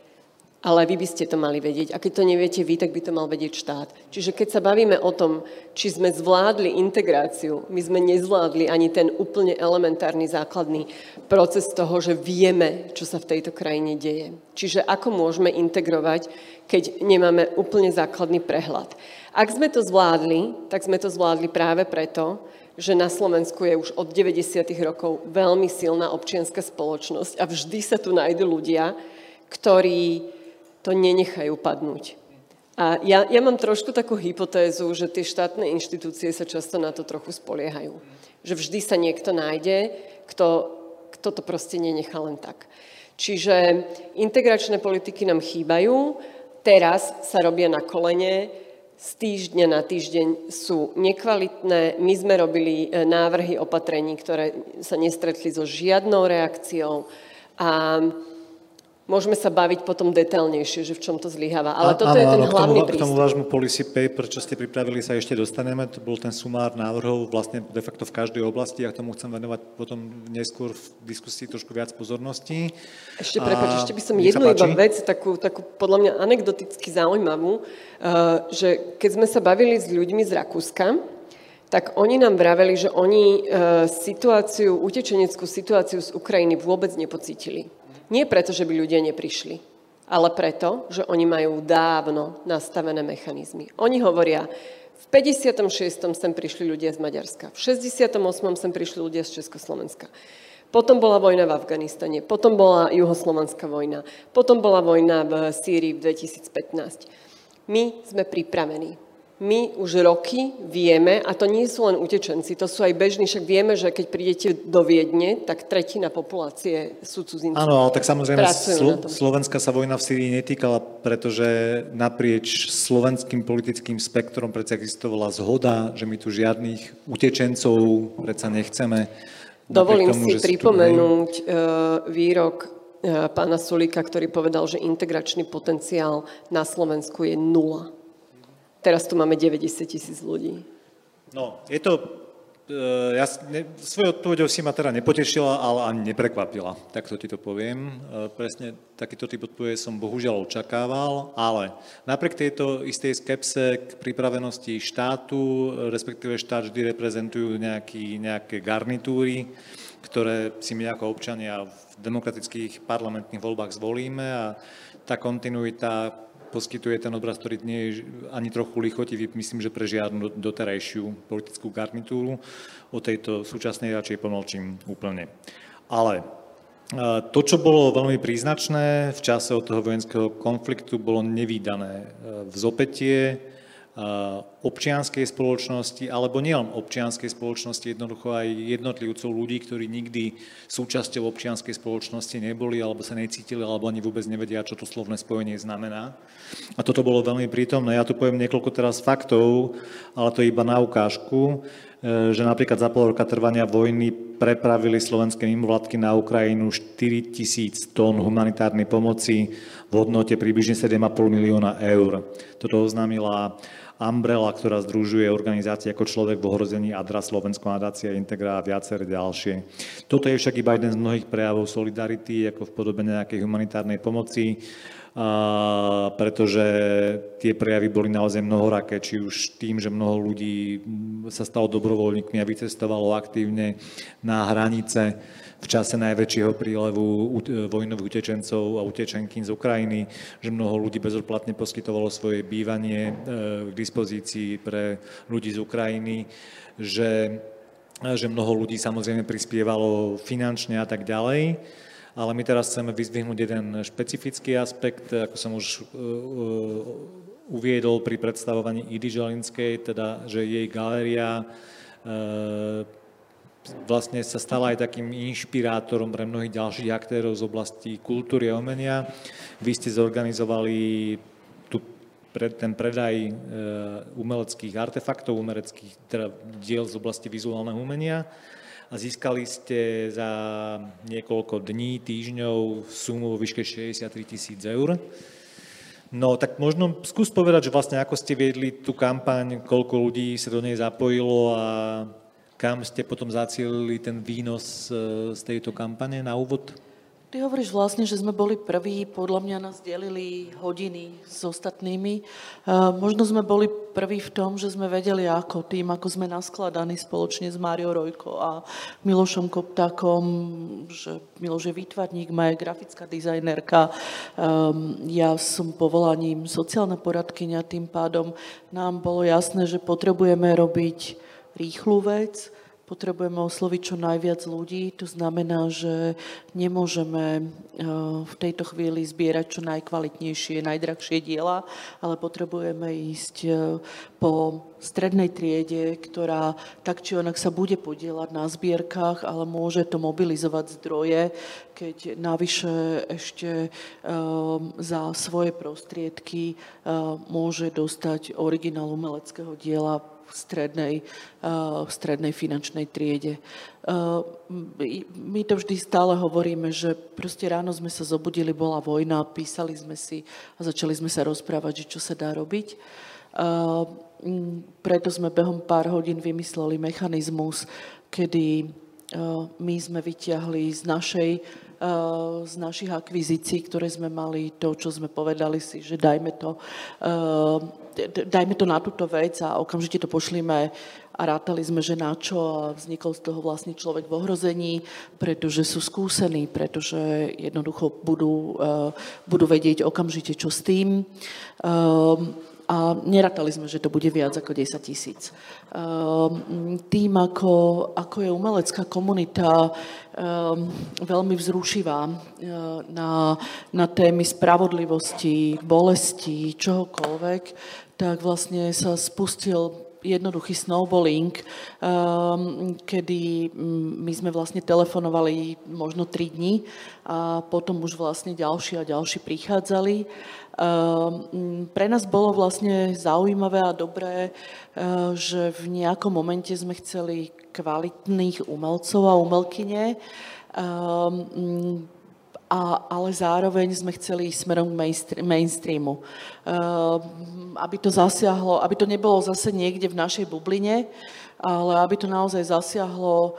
Ale vy by ste to mali vedieť. A keď to neviete vy, tak by to mal vedieť štát. Čiže keď sa bavíme o tom, či sme zvládli integráciu, my sme nezvládli ani ten úplne elementárny základný proces toho, že vieme, čo sa v tejto krajine deje. Čiže ako môžeme integrovať, keď nemáme úplne základný prehľad. Ak sme to zvládli, tak sme to zvládli práve preto, že na Slovensku je už od 90. rokov veľmi silná občianská spoločnosť a vždy sa tu nájdú ľudia, ktorí to nenechajú padnúť. A ja, ja mám trošku takú hypotézu, že tie štátne inštitúcie sa často na to trochu spoliehajú. Že vždy sa niekto nájde, kto, kto to proste nenechá len tak. Čiže integračné politiky nám chýbajú, teraz sa robia na kolene, z týždňa na týždeň sú nekvalitné. My sme robili e, návrhy opatrení, ktoré sa nestretli so žiadnou reakciou a Môžeme sa baviť potom detailnejšie, že v čom to zlyháva. Ale a, toto áno, je ten áno, hlavný tomu, K tomu vášmu policy paper, čo ste pripravili, sa ešte dostaneme. To bol ten sumár návrhov vlastne de facto v každej oblasti. Ja tomu chcem venovať potom neskôr v diskusii trošku viac pozorností. Ešte prepáč, ešte by som jednu iba vec, takú, takú podľa mňa anekdoticky zaujímavú, uh, že keď sme sa bavili s ľuďmi z Rakúska, tak oni nám vraveli, že oni uh, situáciu, utečeneckú situáciu z Ukrajiny vôbec nepocítili. Nie preto, že by ľudia neprišli, ale preto, že oni majú dávno nastavené mechanizmy. Oni hovoria, v 56. sem prišli ľudia z Maďarska, v 68. sem prišli ľudia z Československa. Potom bola vojna v Afganistane, potom bola juhoslovanská vojna, potom bola vojna v Sýrii v 2015. My sme pripravení. My už roky vieme, a to nie sú len utečenci, to sú aj bežní, však vieme, že keď prídete do Viedne, tak tretina populácie sú cudzinci. Áno, tak samozrejme Slo- Slovenska sa vojna v Syrii netýkala, pretože naprieč slovenským politickým spektrom predsa existovala zhoda, že my tu žiadnych utečencov predsa nechceme. Dovolím tomu, si pripomenúť tu... E, výrok e, pána Sulíka, ktorý povedal, že integračný potenciál na Slovensku je nula. Teraz tu máme 90 tisíc ľudí. No, je to... E, ja, ne, svojou odpovedou si ma teda nepotešila, ale ani neprekvapila. Tak to ti to poviem. E, presne takýto typ odpovede som bohužiaľ očakával, ale napriek tejto istej skepse k pripravenosti štátu, respektíve štát vždy reprezentujú nejaký, nejaké garnitúry, ktoré si my ako občania v demokratických parlamentných voľbách zvolíme a tá kontinuita poskytuje ten obraz, ktorý nie je ani trochu lichotivý, myslím, že pre žiadnu doterajšiu politickú garnitúru. O tejto súčasnej radšej pomlčím úplne. Ale e, to, čo bolo veľmi príznačné v čase od toho vojenského konfliktu, bolo nevýdané v zopetie, občianskej spoločnosti, alebo nielen občianskej spoločnosti, jednoducho aj jednotlivcov ľudí, ktorí nikdy súčasťou občianskej spoločnosti neboli, alebo sa necítili, alebo ani vôbec nevedia, čo to slovné spojenie znamená. A toto bolo veľmi prítomné. Ja tu poviem niekoľko teraz faktov, ale to iba na ukážku, e, že napríklad za pol roka trvania vojny prepravili slovenské mimovládky na Ukrajinu 4 tisíc tón humanitárnej pomoci v hodnote približne 7,5 milióna eur. Toto oznámila Umbrella, ktorá združuje organizácie ako Človek v ohrození, Adra, Slovenská nadácia, Integra a viaceré ďalšie. Toto je však iba jeden z mnohých prejavov solidarity, ako v podobe nejakej humanitárnej pomoci, pretože tie prejavy boli naozaj mnohoraké, či už tým, že mnoho ľudí sa stalo dobrovoľníkmi a vycestovalo aktívne na hranice, v čase najväčšieho prílevu vojnových utečencov a utečenky z Ukrajiny, že mnoho ľudí bezodplatne poskytovalo svoje bývanie e, k dispozícii pre ľudí z Ukrajiny, že, že mnoho ľudí samozrejme prispievalo finančne a tak ďalej. Ale my teraz chceme vyzdvihnúť jeden špecifický aspekt, ako som už e, e, uviedol pri predstavovaní Idy Žalinskej, teda, že jej galéria vlastne sa stala aj takým inšpirátorom pre mnohých ďalších aktérov z oblasti kultúry a umenia. Vy ste zorganizovali tu ten predaj e, umeleckých artefaktov, umeleckých teda diel z oblasti vizuálneho umenia a získali ste za niekoľko dní, týždňov sumu vo výške 63 tisíc eur. No tak možno skús povedať, že vlastne ako ste viedli tú kampaň, koľko ľudí sa do nej zapojilo a kam ste potom zacielili ten výnos e, z tejto kampane na úvod? Ty hovoríš vlastne, že sme boli prví, podľa mňa nás delili hodiny s ostatnými. Uh, možno sme boli prví v tom, že sme vedeli ako tým, ako sme naskladaní spoločne s Máriou Rojko a Milošom Koptákom, že Miloš je výtvarník, Maja je grafická dizajnerka, um, ja som povolaním sociálna poradkynia, tým pádom nám bolo jasné, že potrebujeme robiť rýchlu vec, potrebujeme osloviť čo najviac ľudí, to znamená, že nemôžeme eh, v tejto chvíli zbierať čo najkvalitnejšie, najdrahšie diela, ale potrebujeme ísť eh, po strednej triede, ktorá tak či onak sa bude podielať na zbierkach, ale môže to mobilizovať zdroje, keď navyše ešte eh, za svoje prostriedky môže dostať originál umeleckého diela v strednej, eh, v strednej finančnej triede. Eh, my to vždy stále hovoríme, že proste ráno sme sa zobudili, bola vojna, písali sme si a začali sme sa rozprávať, že čo sa dá robiť. Eh, preto sme behom pár hodín vymysleli mechanizmus, kedy my sme vyťahli z našej z našich akvizícií, ktoré sme mali, to, čo sme povedali si, že dajme to, dajme to na túto vec a okamžite to pošlíme a rátali sme, že na čo vznikol z toho vlastne človek v ohrození, pretože sú skúsení, pretože jednoducho budú, budú vedieť okamžite, čo s tým. a nerátali sme, že to bude viac ako 10 tisíc. Um, tým, ako, ako je umelecká komunita um, veľmi vzrušivá uh, na, na témy spravodlivosti, bolesti, čohokoľvek, tak vlastne sa spustil jednoduchý snowballing, um, kedy mm, my sme vlastne telefonovali možno 3 dní a potom už vlastne ďalší a ďalší prichádzali. Um, pre nás bolo vlastne zaujímavé a dobré, uh, že v nejakom momente sme chceli kvalitných umelcov a umelkyne, um, a, ale zároveň sme chceli ísť smerom k mainstreamu. Uh, aby to zasiahlo, aby to nebolo zase niekde v našej bubline, ale aby to naozaj zasiahlo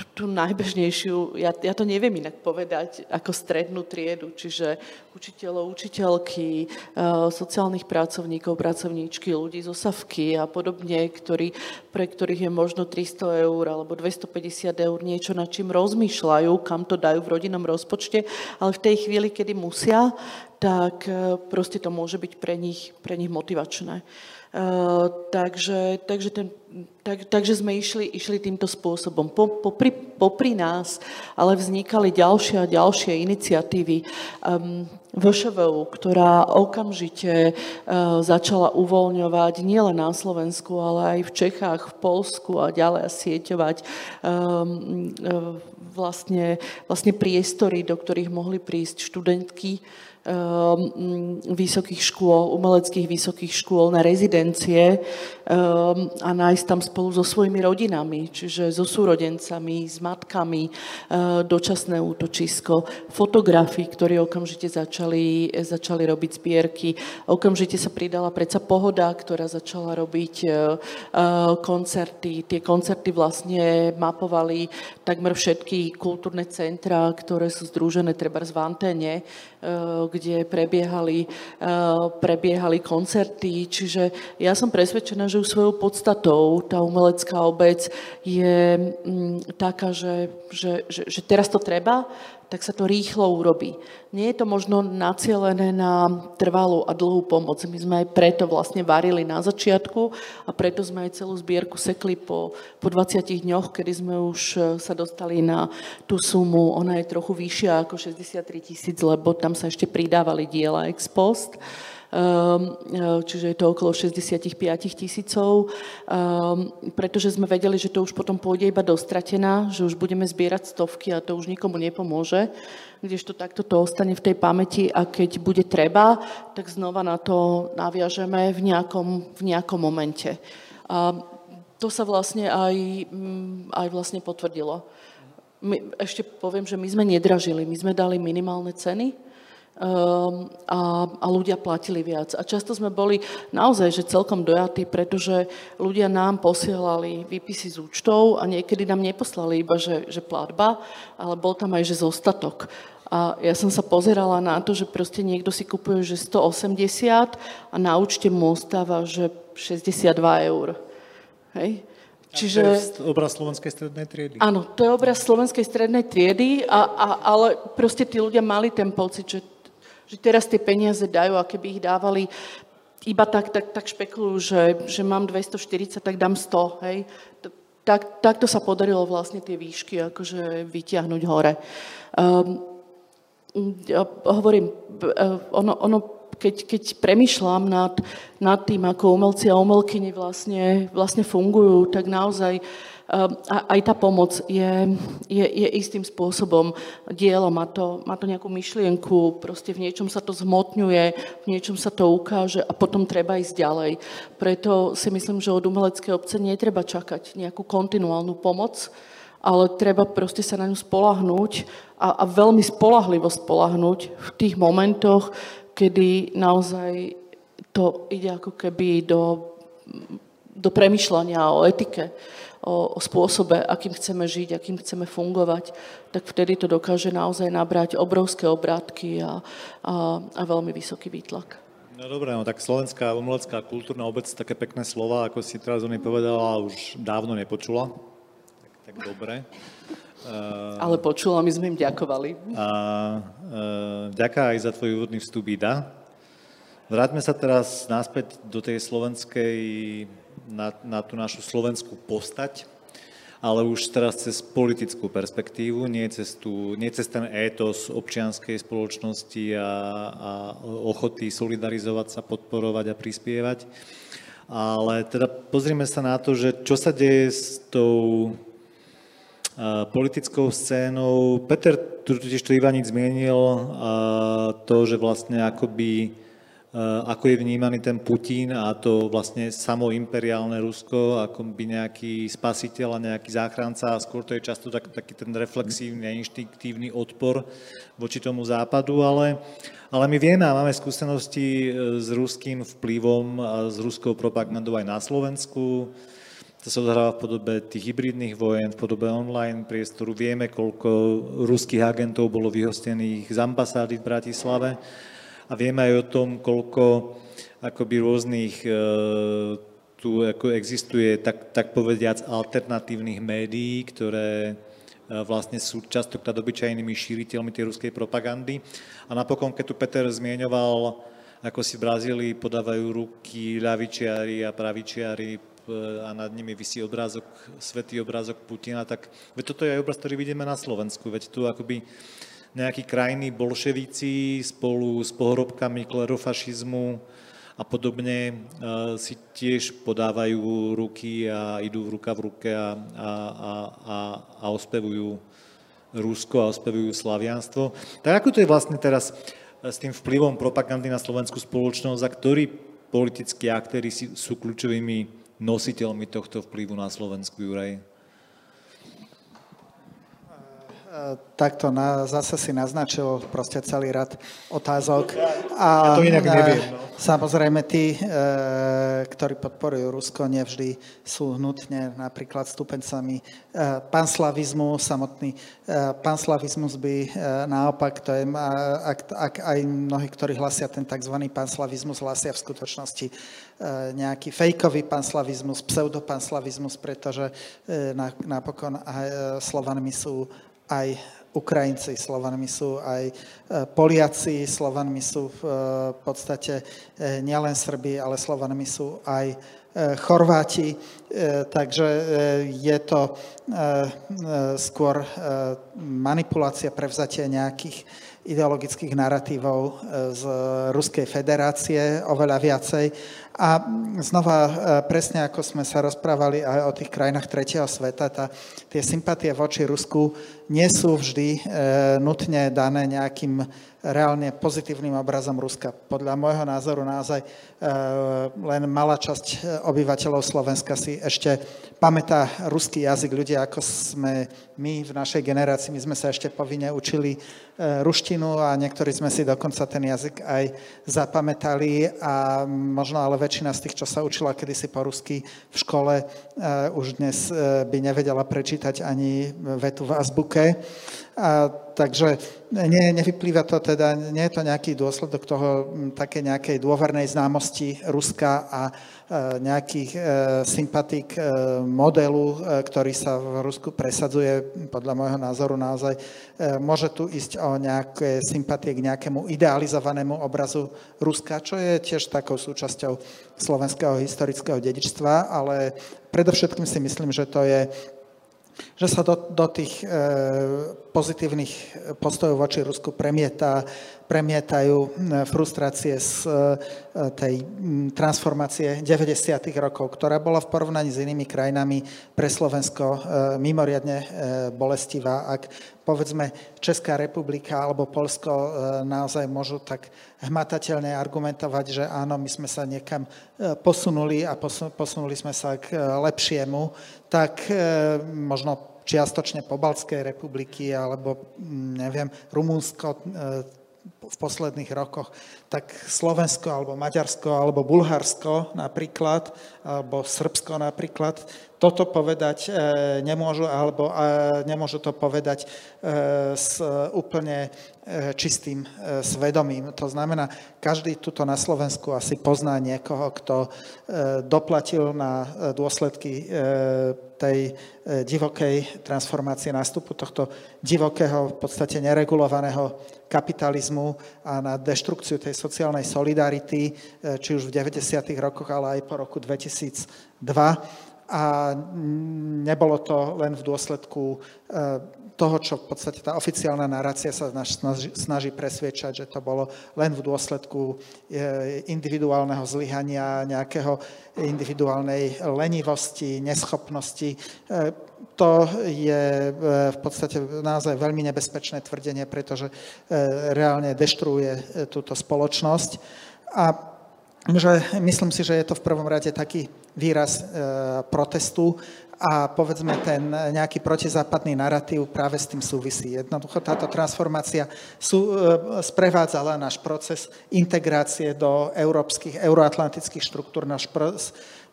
tú, tú najbežnejšiu, ja, ja to neviem inak povedať, ako strednú triedu, čiže učiteľov, učiteľky, uh, sociálnych pracovníkov, pracovníčky, ľudí zo Savky a podobne, ktorí, pre ktorých je možno 300 eur alebo 250 eur niečo, nad čím rozmýšľajú, kam to dajú v rodinnom rozpočte, ale v tej chvíli, kedy musia, tak uh, proste to môže byť pre nich, pre nich motivačné. Uh, takže, takže ten tak, takže sme išli, išli týmto spôsobom. Po, popri, popri nás ale vznikali ďalšie a ďalšie iniciatívy. Um, VŠVU, ktorá okamžite uh, začala uvoľňovať nielen na Slovensku, ale aj v Čechách, v Polsku a ďalej sieťovať um, uh, vlastne, vlastne priestory, do ktorých mohli prísť študentky Um, vysokých škôl, umeleckých vysokých škôl na rezidencie um, a nájsť tam spolu so svojimi rodinami, čiže so súrodencami, s matkami, uh, dočasné útočisko, fotografi, ktorí okamžite začali, začali robiť zbierky. Okamžite sa pridala predsa Pohoda, ktorá začala robiť uh, uh, koncerty. Tie koncerty vlastne mapovali takmer všetky kultúrne centra, ktoré sú združené treba v Anténe, kde prebiehali, eh, prebiehali koncerty. Čiže ja som presvedčená, že už svojou podstatou tá umelecká obec je mm, taká, že, že, že, že teraz to treba, tak sa to rýchlo urobí. Nie je to možno nacielené na trvalú a dlhú pomoc. My sme aj preto vlastne varili na začiatku a preto sme aj celú zbierku sekli po, po 20 dňoch, kedy sme už e, sa dostali na tú sumu. Ona je trochu vyššia ako 63 tisíc, lebo tam sa ešte pridávali diela ex post. E, čiže je to okolo 65 tisícov, ehm, pretože sme vedeli, že to už potom pôjde iba dostratená, že už budeme zbierať stovky a to už nikomu nepomôže, kdežto takto to ostane v tej pamäti a keď bude treba, tak znova na to naviažeme v nejakom, v nejakom momente. A to sa vlastne aj, mm, aj vlastne potvrdilo. My, ešte poviem, že my sme nedražili, my sme dali minimálne ceny, Ehm, a, a ľudia platili viac. A často sme boli naozaj že celkom dojatí, pretože ľudia nám posielali výpisy z účtov a niekedy nám neposlali iba, že, že platba, ale bol tam aj, že zostatok. A ja som sa pozerala na to, že proste niekto si kupuje, že 180 a na účte mu ostáva, že 62 eur. Hej? Čiže... to je obraz slovenskej strednej triedy. Áno, to je obraz slovenskej strednej triedy, a, a, ale proste tí ľudia mali ten pocit, že že teraz tie peniaze dajú a keby ich dávali iba tak, tak, tak špekulujú, že, že mám 240, tak dám 100, hej. Tak, takto sa podarilo vlastne tie výšky akože vytiahnuť hore. Um, ja hovorím, e, ono, ono keď, keď premyšľam nad, nad tým, ako umelci a umelkyni vlastne, vlastne fungujú, tak naozaj uh, a aj tá pomoc je, je, je istým spôsobom dielo, má to, má to nejakú myšlienku, proste v niečom sa to zmotňuje, v niečom sa to ukáže a potom treba ísť ďalej. Preto si myslím, že od umeleckej obce netreba čakať nejakú kontinuálnu pomoc, ale treba proste sa na ňu spolahnúť a, a veľmi spolahlivo spolahnúť v tých momentoch, kedy naozaj to ide ako keby do, do premyšľania o etike o, o spôsobe, akým chceme žiť, akým chceme fungovať, tak vtedy to dokáže naozaj nabrať obrovské obrátky a, a, a veľmi vysoký výtlak. No dobré, no tak slovenská umelecká kultúrna obec, také pekné slova, ako si teraz o nej povedala, už dávno nepočula. Tak, tak dobre. Uh, [LAUGHS] Ale počula, my sme im ďakovali. A uh, ďaká aj za tvoj úvodný vstup, Ida. Vráťme sa teraz naspäť do tej slovenskej, na, na tú našu slovenskú postať, ale už teraz cez politickú perspektívu, nie cez, tú, nie cez ten étos občianskej spoločnosti a, a ochoty solidarizovať sa, podporovať a prispievať. Ale teda pozrime sa na to, že čo sa deje s tou politickou scénou. Peter totiž to Ivaník zmienil to, že vlastne akoby ako je vnímaný ten Putin a to vlastne samoimperiálne Rusko, ako by nejaký spasiteľ a nejaký záchranca a skôr to je často tak, taký ten reflexívny a inštinktívny odpor voči tomu západu, ale, ale my vieme a máme skúsenosti e, s ruským vplyvom a s ruskou propagandou aj na Slovensku, to sa odhráva v podobe tých hybridných vojen, v podobe online priestoru. Vieme, koľko ruských agentov bolo vyhostených z ambasády v Bratislave a vieme aj o tom, koľko akoby rôznych e, tu ako existuje, tak, tak povediac, alternatívnych médií, ktoré e, vlastne sú častokrát obyčajnými šíriteľmi tej ruskej propagandy. A napokon, keď tu Peter zmieňoval, ako si v Brazílii podávajú ruky ľavičiari a pravičiari E, a nad nimi vysí obrázok, svetý obrázok Putina, tak veď toto je aj obraz, ktorý vidíme na Slovensku, veď tu akoby nejakí krajní bolševíci spolu s pohrobkami klerofašizmu a podobne e, si tiež podávajú ruky a idú ruka v ruke a, a, a, a, a ospevujú Rusko a ospevujú slavianstvo. Tak ako to je vlastne teraz s tým vplyvom propagandy na slovenskú spoločnosť a ktorí politickí aktéry sú kľúčovými nositeľmi tohto vplyvu na Slovensku, Juraj? Takto na, zase si naznačil proste celý rad otázok. A, ja to inak neviem. No. Samozrejme, tí, e, ktorí podporujú Rusko, nevždy sú hnutne napríklad stupencami e, panslavizmu. Samotný e, panslavizmus by e, naopak, to je, ak, ak aj mnohí, ktorí hlasia ten tzv. panslavizmus, hlasia v skutočnosti e, nejaký fejkový panslavizmus, pseudopanslavizmus, pretože e, napokon e, Slovanmi sú aj Ukrajinci, Slovanmi sú aj e, Poliaci, Slovanmi sú v e, podstate e, nielen Srbi, ale Slovanmi sú aj Chorváti, takže je to skôr manipulácia, prevzatie nejakých ideologických narratívov z Ruskej federácie, oveľa viacej. A znova, presne ako sme sa rozprávali aj o tých krajinách tretieho sveta, tá, tie sympatie voči Rusku nie sú vždy e, nutne dané nejakým reálne pozitívnym obrazom Ruska. Podľa môjho názoru naozaj e, len malá časť obyvateľov Slovenska si ešte pamätá ruský jazyk. Ľudia, ako sme my v našej generácii, my sme sa ešte povinne učili e, ruštinu a niektorí sme si dokonca ten jazyk aj zapamätali a možno ale väčšina z tých, čo sa učila kedysi po rusky v škole, už dnes by nevedela prečítať ani vetu v azbuke. A, takže nie, nevyplýva to teda, nie je to nejaký dôsledok toho také nejakej dôvernej známosti Ruska a nejakých e, sympatík e, modelu, e, ktorý sa v Rusku presadzuje, podľa môjho názoru naozaj, e, môže tu ísť o nejaké sympatie k nejakému idealizovanému obrazu Ruska, čo je tiež takou súčasťou slovenského historického dedičstva, ale predovšetkým si myslím, že to je že sa do, do tých e, pozitívnych postojov voči Rusku premieta, premietajú frustrácie z e, tej transformácie 90. rokov, ktorá bola v porovnaní s inými krajinami pre Slovensko e, mimoriadne e, bolestivá. Ak povedzme Česká republika alebo Polsko naozaj môžu tak hmatateľne argumentovať, že áno, my sme sa niekam posunuli a posunuli sme sa k lepšiemu, tak možno čiastočne Pobalskej republiky alebo neviem, Rumúnsko v posledných rokoch, tak Slovensko alebo Maďarsko alebo Bulharsko napríklad, alebo Srbsko napríklad, toto povedať nemôžu, alebo nemôžu to povedať s úplne čistým svedomím. To znamená, každý tuto na Slovensku asi pozná niekoho, kto doplatil na dôsledky tej divokej transformácie nástupu tohto divokého, v podstate neregulovaného kapitalizmu a na deštrukciu tej sociálnej solidarity, či už v 90. rokoch, ale aj po roku 2002 a nebolo to len v dôsledku e, toho, čo v podstate tá oficiálna narácia sa snaží, snaží presviečať, že to bolo len v dôsledku e, individuálneho zlyhania, nejakého individuálnej lenivosti, neschopnosti. E, to je v podstate naozaj veľmi nebezpečné tvrdenie, pretože reálne deštruuje túto spoločnosť. A že myslím si, že je to v prvom rade taký výraz e, protestu a povedzme ten nejaký protizápadný narratív práve s tým súvisí. Jednoducho táto transformácia sú, e, sprevádzala náš proces integrácie do európskych, euroatlantických štruktúr, náš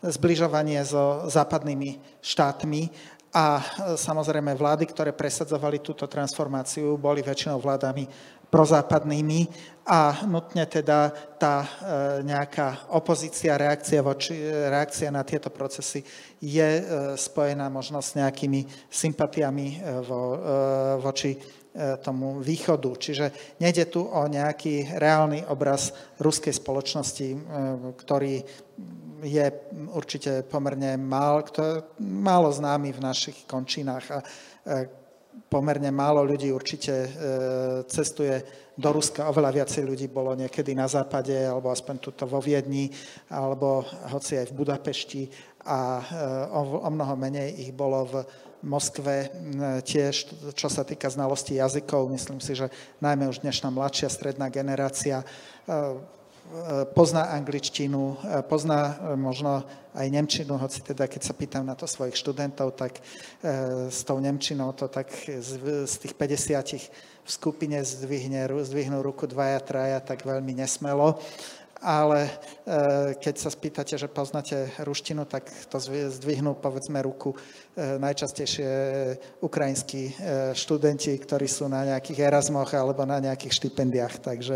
zbližovanie so západnými štátmi a e, samozrejme vlády, ktoré presadzovali túto transformáciu, boli väčšinou vládami prozápadnými a nutne teda tá e, nejaká opozícia, reakcia, voči, reakcia na tieto procesy je e, spojená možno s nejakými sympatiami e, vo, voči tomu východu. Čiže nejde tu o nejaký reálny obraz ruskej spoločnosti, ktorý je určite pomerne mál, málo známy v našich končinách a pomerne málo ľudí určite e, cestuje do Ruska. Oveľa viacej ľudí bolo niekedy na západe, alebo aspoň tuto vo Viedni, alebo hoci aj v Budapešti a e, o, mnoho menej ich bolo v Moskve tiež, čo sa týka znalosti jazykov. Myslím si, že najmä už dnešná mladšia stredná generácia e, pozná angličtinu, pozná možno aj Nemčinu, hoci teda keď sa pýtam na to svojich študentov, tak s tou Nemčinou to tak z, tých 50 v skupine zdvihne, zdvihnú ruku dvaja, traja, tak veľmi nesmelo ale e, keď sa spýtate, že poznáte ruštinu, tak to zdvihnú povedzme ruku e, najčastejšie ukrajinskí e, študenti, ktorí sú na nejakých Erasmoch alebo na nejakých štipendiách. Takže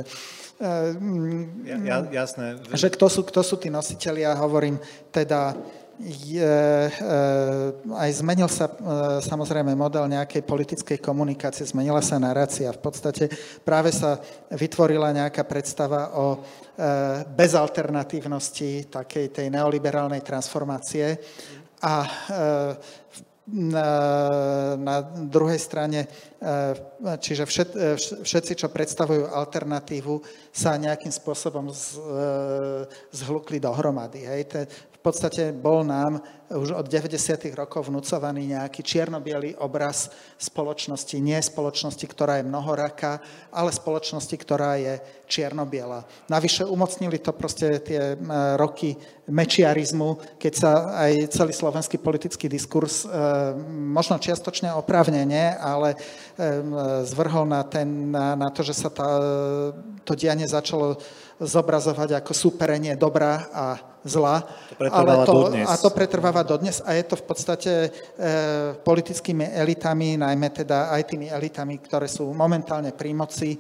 ja, ja, jasné. Že kto sú, kto sú tí nositeľia, hovorím teda je, aj zmenil sa samozrejme model nejakej politickej komunikácie, zmenila sa narácia. V podstate práve sa vytvorila nejaká predstava o bezalternatívnosti takej tej neoliberálnej transformácie a na, na druhej strane, čiže všet, všetci, čo predstavujú alternatívu, sa nejakým spôsobom z, zhlukli dohromady. Hej podstate bol nám už od 90. rokov vnúcovaný nejaký čierno obraz spoločnosti. Nie spoločnosti, ktorá je mnohoraká, ale spoločnosti, ktorá je čierno-biela. Navyše umocnili to proste tie roky mečiarizmu, keď sa aj celý slovenský politický diskurs, e, možno čiastočne oprávnene, ale e, zvrhol na, ten, na, na to, že sa tá, to dianie začalo zobrazovať ako súperenie dobra a zla. To ale to, dodnes. A to pretrváva dodnes a je to v podstate e, politickými elitami, najmä teda aj tými elitami, ktoré sú momentálne pri moci, e,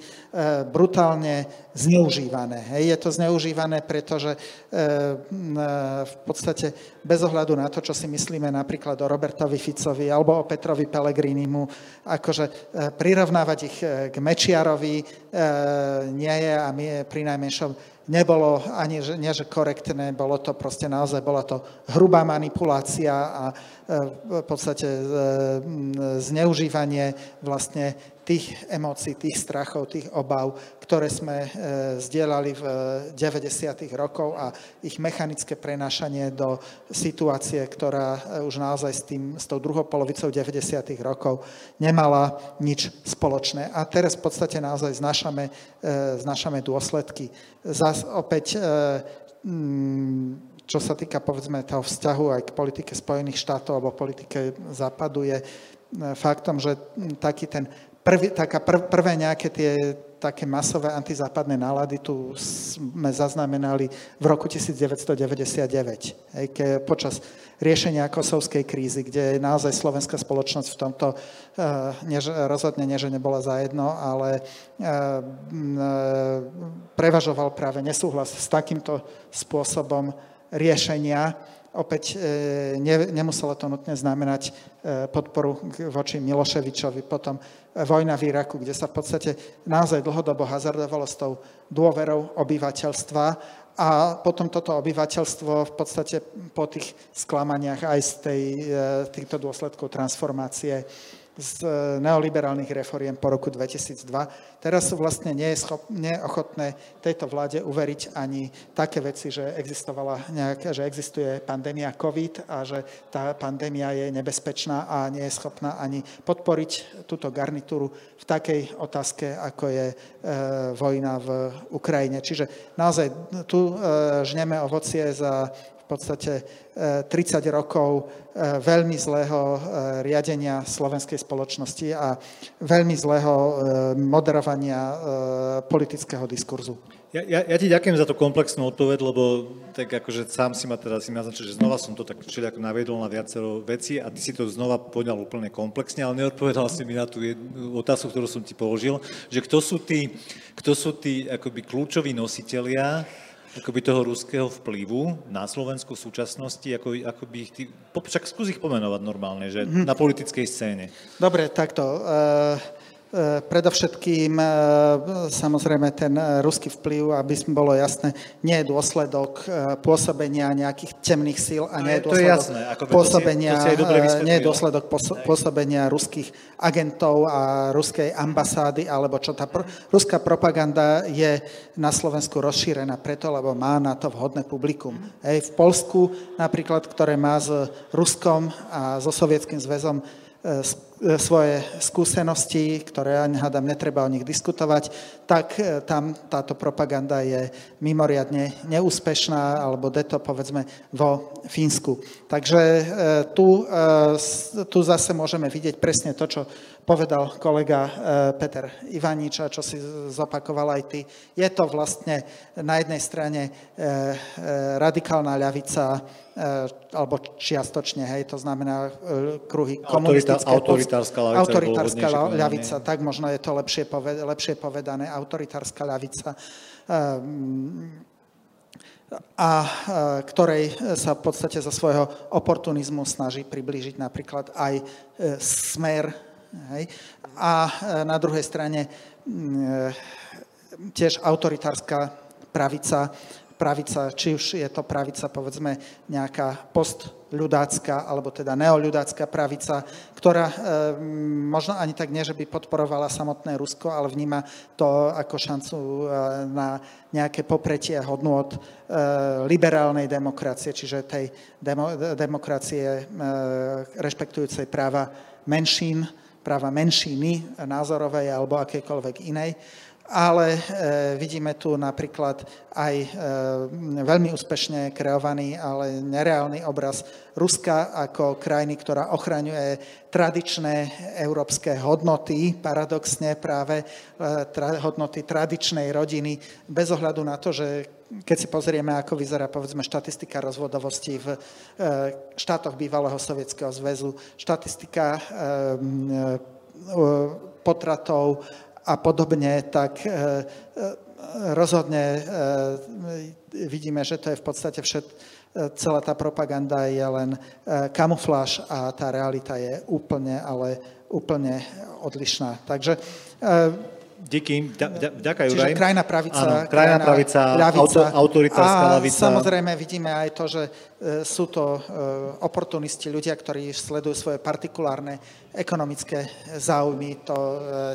brutálne zneužívané. Hej. Je to zneužívané, pretože e, v podstate bez ohľadu na to, čo si myslíme napríklad o Robertovi Ficovi alebo o Petrovi Pellegrinimu, akože e, prirovnávať ich e, k Mečiarovi e, nie je a my pri najmenšom nebolo ani že, nie, že korektné, bolo to proste naozaj, bola to hrubá manipulácia a e, v podstate e, zneužívanie vlastne tých emócií, tých strachov, tých obav, ktoré sme e, zdieľali v 90. rokov a ich mechanické prenášanie do situácie, ktorá už naozaj s, tým, s tou druhou polovicou 90. rokov nemala nič spoločné. A teraz v podstate naozaj znašame, znašame dôsledky Zas opäť, e, mm, čo sa týka povedzme toho vzťahu aj k politike Spojených štátov alebo politike Západu, je e, faktom, že taký ten prvý, taká prv, prvé nejaké tie také masové antizápadné nálady tu sme zaznamenali v roku 1999, hej, ke, počas riešenia kosovskej krízy, kde naozaj slovenská spoločnosť v tomto uh, než, rozhodne nie, že nebola zajedno, ale uh, prevažoval práve nesúhlas s takýmto spôsobom riešenia Opäť e, ne, nemuselo to nutne znamenať e, podporu voči Miloševičovi, potom e, vojna v Iraku, kde sa v podstate naozaj dlhodobo hazardovalo s tou dôverou obyvateľstva. A potom toto obyvateľstvo v podstate po tých sklamaniach aj z tej, týchto dôsledkov transformácie z e, neoliberálnych reforiem po roku 2002. Teraz sú vlastne neochotné tejto vláde uveriť ani také veci, že existovala nejaká, že existuje pandémia COVID a že tá pandémia je nebezpečná a nie je schopná ani podporiť túto garnitúru v takej otázke, ako je e, vojna v Ukrajine. Čiže naozaj tu e, žneme ovocie za podstate 30 e, rokov e, veľmi zlého e, riadenia slovenskej spoločnosti a veľmi zlého moderovania politického diskurzu. Ja, ja, ja ti ďakujem za tú komplexnú odpoveď, lebo tak akože sám si ma si naznačil, že znova som to tak všelijako navedol na viacero veci a ty si to znova poňal úplne komplexne, ale neodpovedal si mi na tú jednu otázku, ktorú som ti položil, že kto sú tí, kto sú tí akoby kľúčoví nositelia akoby toho ruského vplyvu na Slovensku v súčasnosti, ako, ako by ich, tý, však skús ich pomenovať normálne, že mm. na politickej scéne. Dobre, takto. Uh... E, predovšetkým e, samozrejme ten ruský vplyv, aby sme bolo jasné, nie je dôsledok pôsobenia nejakých temných síl a nie je dôsledok to je jasné, ako pôsobenia, to si, to si nie je dôsledok pôsobenia ruských agentov a ruskej ambasády, alebo čo tá pr- ruská propaganda je na Slovensku rozšírená preto, lebo má na to vhodné publikum. Hej, v Polsku napríklad, ktoré má s Ruskom a so Sovietským zväzom svoje skúsenosti, ktoré ani hádam, netreba o nich diskutovať, tak e, tam táto propaganda je mimoriadne neúspešná, alebo deto povedzme vo Fínsku. Takže e, tu, tu zase môžeme vidieť presne to, čo povedal kolega Peter Ivanič a čo si zopakoval aj ty. Je to vlastne na jednej strane radikálna ľavica, alebo čiastočne, hej, to znamená kruhy komunistické. Autoritárska ľavica. Autoritárska ľavica, tak možno je to lepšie, poved, lepšie povedané, autoritárska ľavica eh, a ktorej sa v podstate zo svojho oportunizmu snaží priblížiť napríklad aj smer. Hej. A na druhej strane mm, tiež autoritárska pravica, pravica, či už je to pravica, povedzme, nejaká postľudácka, alebo teda neoľudácka pravica, ktorá e, možno ani tak nie, že by podporovala samotné Rusko, ale vníma to ako šancu e, na nejaké popretie hodnôt e, liberálnej demokracie, čiže tej demo, demokracie e, rešpektujúcej práva menšín, práva menšiny názorovej alebo akejkoľvek inej ale e, vidíme tu napríklad aj e, veľmi úspešne kreovaný, ale nereálny obraz Ruska ako krajiny, ktorá ochraňuje tradičné európske hodnoty, paradoxne práve e, hodnoty tradičnej rodiny, bez ohľadu na to, že keď si pozrieme, ako vyzerá povedzme štatistika rozvodovosti v štátoch bývalého Sovietskeho zväzu, štatistika potratov a podobne, tak e, e, rozhodne e, vidíme, že to je v podstate všet, celá tá propaganda je len kamufláž a tá realita je úplne, ale úplne odlišná. Takže Díky, Juraj. Čiže krajná pravica, Áno, krajná pravica, ľavica. Auto, autoritárska a samozrejme vidíme aj to, že sú to oportunisti, ľudia, ktorí sledujú svoje partikulárne ekonomické záujmy. To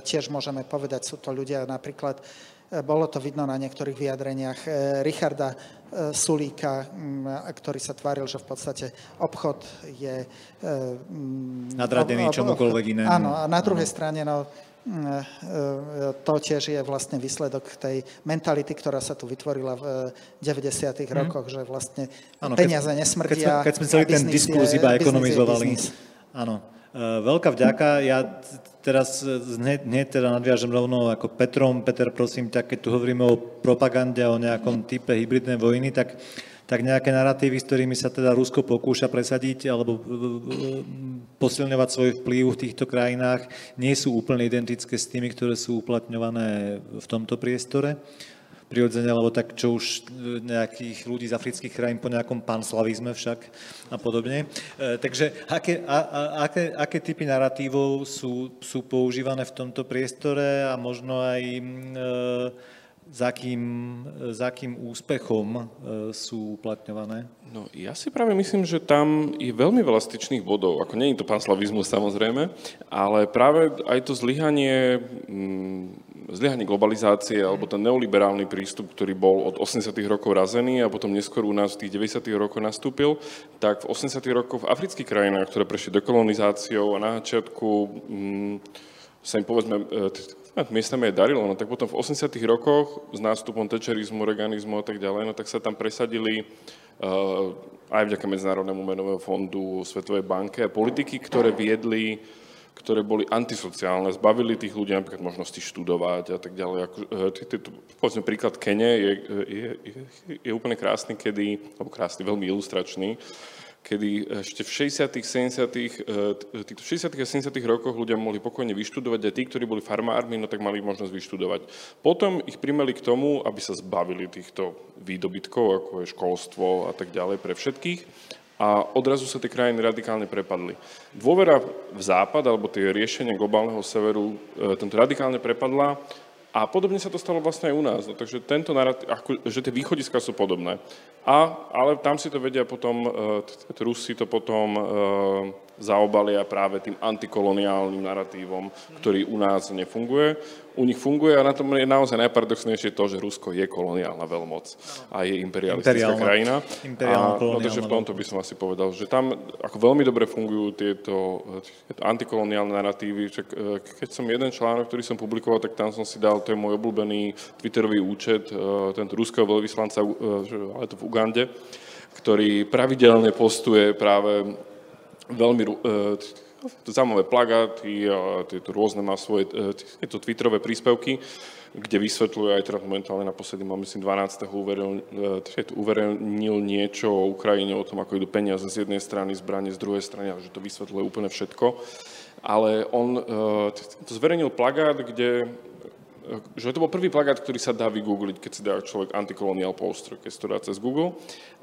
tiež môžeme povedať, sú to ľudia napríklad, bolo to vidno na niektorých vyjadreniach Richarda Sulíka, ktorý sa tváril, že v podstate obchod je... Nadradený čomukoľvek inému. Áno, a na druhej strane, no, to tiež je vlastne výsledok tej mentality, ktorá sa tu vytvorila v 90. Mm. rokoch, že vlastne ano, peniaze nesmrdia. Keď sme, keď sme celý ten diskurs iba ekonomizovali. Áno. Veľká vďaka. Ja teraz hneď, teda nadviažem rovno ako Petrom. Peter, prosím ťa, keď tu hovoríme o propagande, o nejakom type hybridnej vojny, tak tak nejaké narratívy, s ktorými sa teda Rusko pokúša presadiť alebo posilňovať svoj vplyv v týchto krajinách, nie sú úplne identické s tými, ktoré sú uplatňované v tomto priestore prirodzene, lebo tak čo už e, nejakých ľudí z afrických krajín po nejakom panslavizme však a podobne. E, takže aké, a, a, aké, aké typy narratívov sú, sú používané v tomto priestore a možno aj e, za akým, za akým úspechom e, sú uplatňované? No, ja si práve myslím, že tam je veľmi veľa styčných bodov. Ako nie je to panslavizmus samozrejme, ale práve aj to zlyhanie, mm, zlyhanie globalizácie alebo ten neoliberálny prístup, ktorý bol od 80. rokov razený a potom neskôr u nás v tých 90. rokoch nastúpil, tak v 80. rokoch v afrických krajinách, ktoré prešli dekolonizáciou a na začiatku mm, sa im povedzme miestami aj darilo, no tak potom v 80 rokoch s nástupom tečerizmu, reganizmu a tak ďalej, no tak sa tam presadili uh, aj vďaka Medzinárodnému menového fondu, Svetovej banke a politiky, ktoré viedli ktoré boli antisociálne, zbavili tých ľudí napríklad možnosti študovať a tak ďalej. Ako, uh, povedzme, príklad Kene je, je, je, je úplne krásny, kedy, alebo krásny, veľmi ilustračný, kedy ešte v 60 70 e, týchto 60 a 70 rokoch ľudia mohli pokojne vyštudovať a tí, ktorí boli farmármi, no tak mali možnosť vyštudovať. Potom ich primeli k tomu, aby sa zbavili týchto výdobytkov, ako je školstvo a tak ďalej pre všetkých a odrazu sa tie krajiny radikálne prepadli. Dôvera v západ, alebo tie riešenia globálneho severu, e, tento radikálne prepadla a podobne sa to stalo vlastne aj u nás. No, takže tento narrat, ako, že tie východiska sú podobné. A, ale tam si to vedia potom, uh, Rusi to potom uh, zaobalia práve tým antikoloniálnym narratívom, ktorý u nás nefunguje. U nich funguje a na tom je naozaj najparadoxnejšie to, že Rusko je koloniálna veľmoc a je imperialistická Imperiálna. krajina. Imperiálna, a, no, takže v tomto by som asi povedal, že tam ako veľmi dobre fungujú tieto, tieto antikoloniálne narratívy. Čak, e, keď som jeden článok, ktorý som publikoval, tak tam som si dal, to je môj obľúbený Twitterový účet, e, tento ruského veľvyslanca, ale to v Ugande, ktorý pravidelne postuje práve veľmi uh, zaujímavé plagáty a tieto rôzne má svoje uh, tieto twitterové príspevky, kde vysvetľuje aj teraz momentálne naposledy, mám myslím 12. uverejnil, uh, uverejnil niečo o Ukrajine, o tom, ako idú peniaze z jednej strany, zbranie z druhej strany, a že to vysvetľuje úplne všetko. Ale on to zverejnil plagát, kde že to bol prvý plagát, ktorý sa dá vygoogliť, keď si dá človek antikolonial poster, keď si to dá cez Google.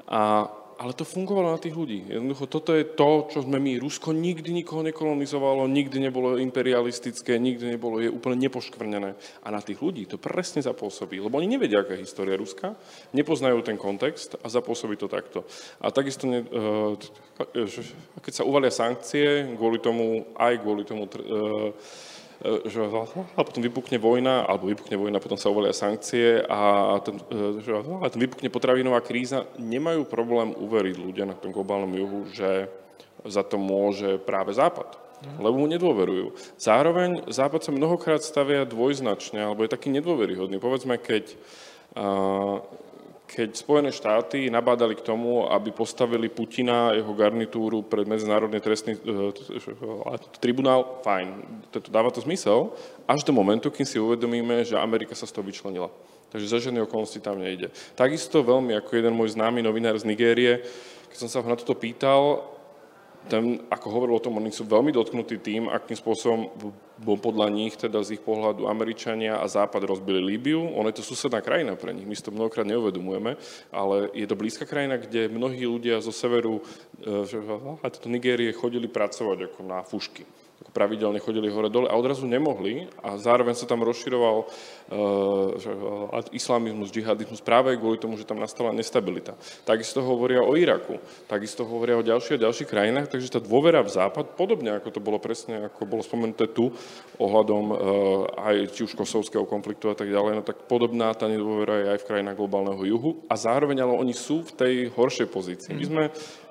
A ale to fungovalo na tých ľudí. Jednoducho, toto je to, čo sme my. Rusko nikdy nikoho nekolonizovalo, nikdy nebolo imperialistické, nikdy nebolo, je úplne nepoškvrnené. A na tých ľudí to presne zapôsobí, lebo oni nevedia, aká je história Ruska, nepoznajú ten kontext a zapôsobí to takto. A takisto, ne, eh, keď sa uvalia sankcie, kvôli tomu, aj kvôli tomu, E, že, a potom vypukne vojna, alebo vypukne vojna, potom sa uvalia sankcie a ten, e, že, a ten vypukne potravinová kríza, nemajú problém uveriť ľudia na tom globálnom juhu, že za to môže práve Západ lebo mu nedôverujú. Zároveň Západ sa mnohokrát stavia dvojznačne, alebo je taký nedôveryhodný. Povedzme, keď keď Spojené štáty nabádali k tomu, aby postavili Putina a jeho garnitúru pred Medzinárodný trestný uh, tribunál, fajn, to dáva to zmysel, až do momentu, kým si uvedomíme, že Amerika sa z toho vyčlenila. Takže za žiadne okolnosti tam nejde. Takisto veľmi, ako jeden môj známy novinár z Nigérie, keď som sa ho na toto pýtal, ten, ako hovoril o tom, oni sú veľmi dotknutí tým, akým spôsobom podľa nich, teda z ich pohľadu Američania a Západ rozbili Líbiu. Ono je to susedná krajina pre nich, my si to mnohokrát neuvedomujeme, ale je to blízka krajina, kde mnohí ľudia zo severu, e, a toto Nigérie, chodili pracovať ako na fušky pravidelne chodili hore-dole a odrazu nemohli a zároveň sa tam rozširoval uh, islamizmus, džihadizmus práve kvôli tomu, že tam nastala nestabilita. Takisto hovoria o Iraku, takisto hovoria o ďalších a ďalších krajinách, takže tá dôvera v Západ, podobne ako to bolo presne, ako bolo spomenuté tu, ohľadom uh, aj či už kosovského konfliktu a tak ďalej, no tak podobná tá nedôvera je aj v krajinách globálneho juhu a zároveň ale oni sú v tej horšej pozícii. My sme,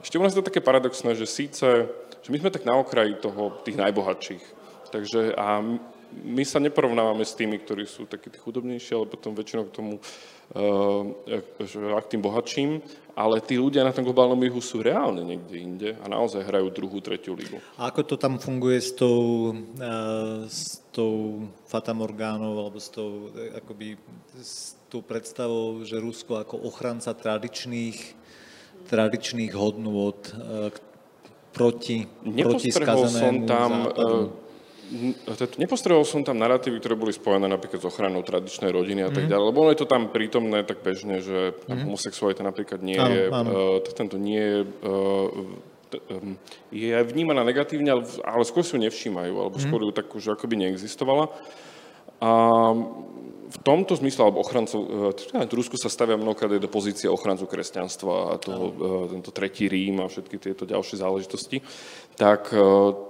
ešte u nás je to také paradoxné, že síce že my sme tak na okraji toho, tých najbohatších. Takže a my sa neporovnávame s tými, ktorí sú takí tí chudobnejší, ale potom väčšinou k tomu, uh, k tým bohatším, ale tí ľudia na tom globálnom juhu sú reálne niekde inde a naozaj hrajú druhú, tretiu ligu. A ako to tam funguje s tou, uh, s tou fatamorgánou, alebo s tou, akoby, s tou predstavou, že Rusko ako ochranca tradičných, tradičných hodnôt uh, proti, proti som tam, západu Nepostrehol som tam narratívy, ktoré boli spojené napríklad s ochranou tradičnej rodiny a tak mm. ďalej, lebo ono je to tam prítomné tak bežne, že mm. homosexualita napríklad nie áno, je, áno. Uh, tento nie je, uh, je vnímaná negatívne, ale, ale skôr si ju nevšímajú, alebo mm. skôr ju tak už akoby neexistovala. A v tomto zmysle, alebo ochrancov, teda Rusku sa stavia mnohokrát aj do pozície ochrancu kresťanstva a toho, tento tretí Rím a všetky tieto ďalšie záležitosti, tak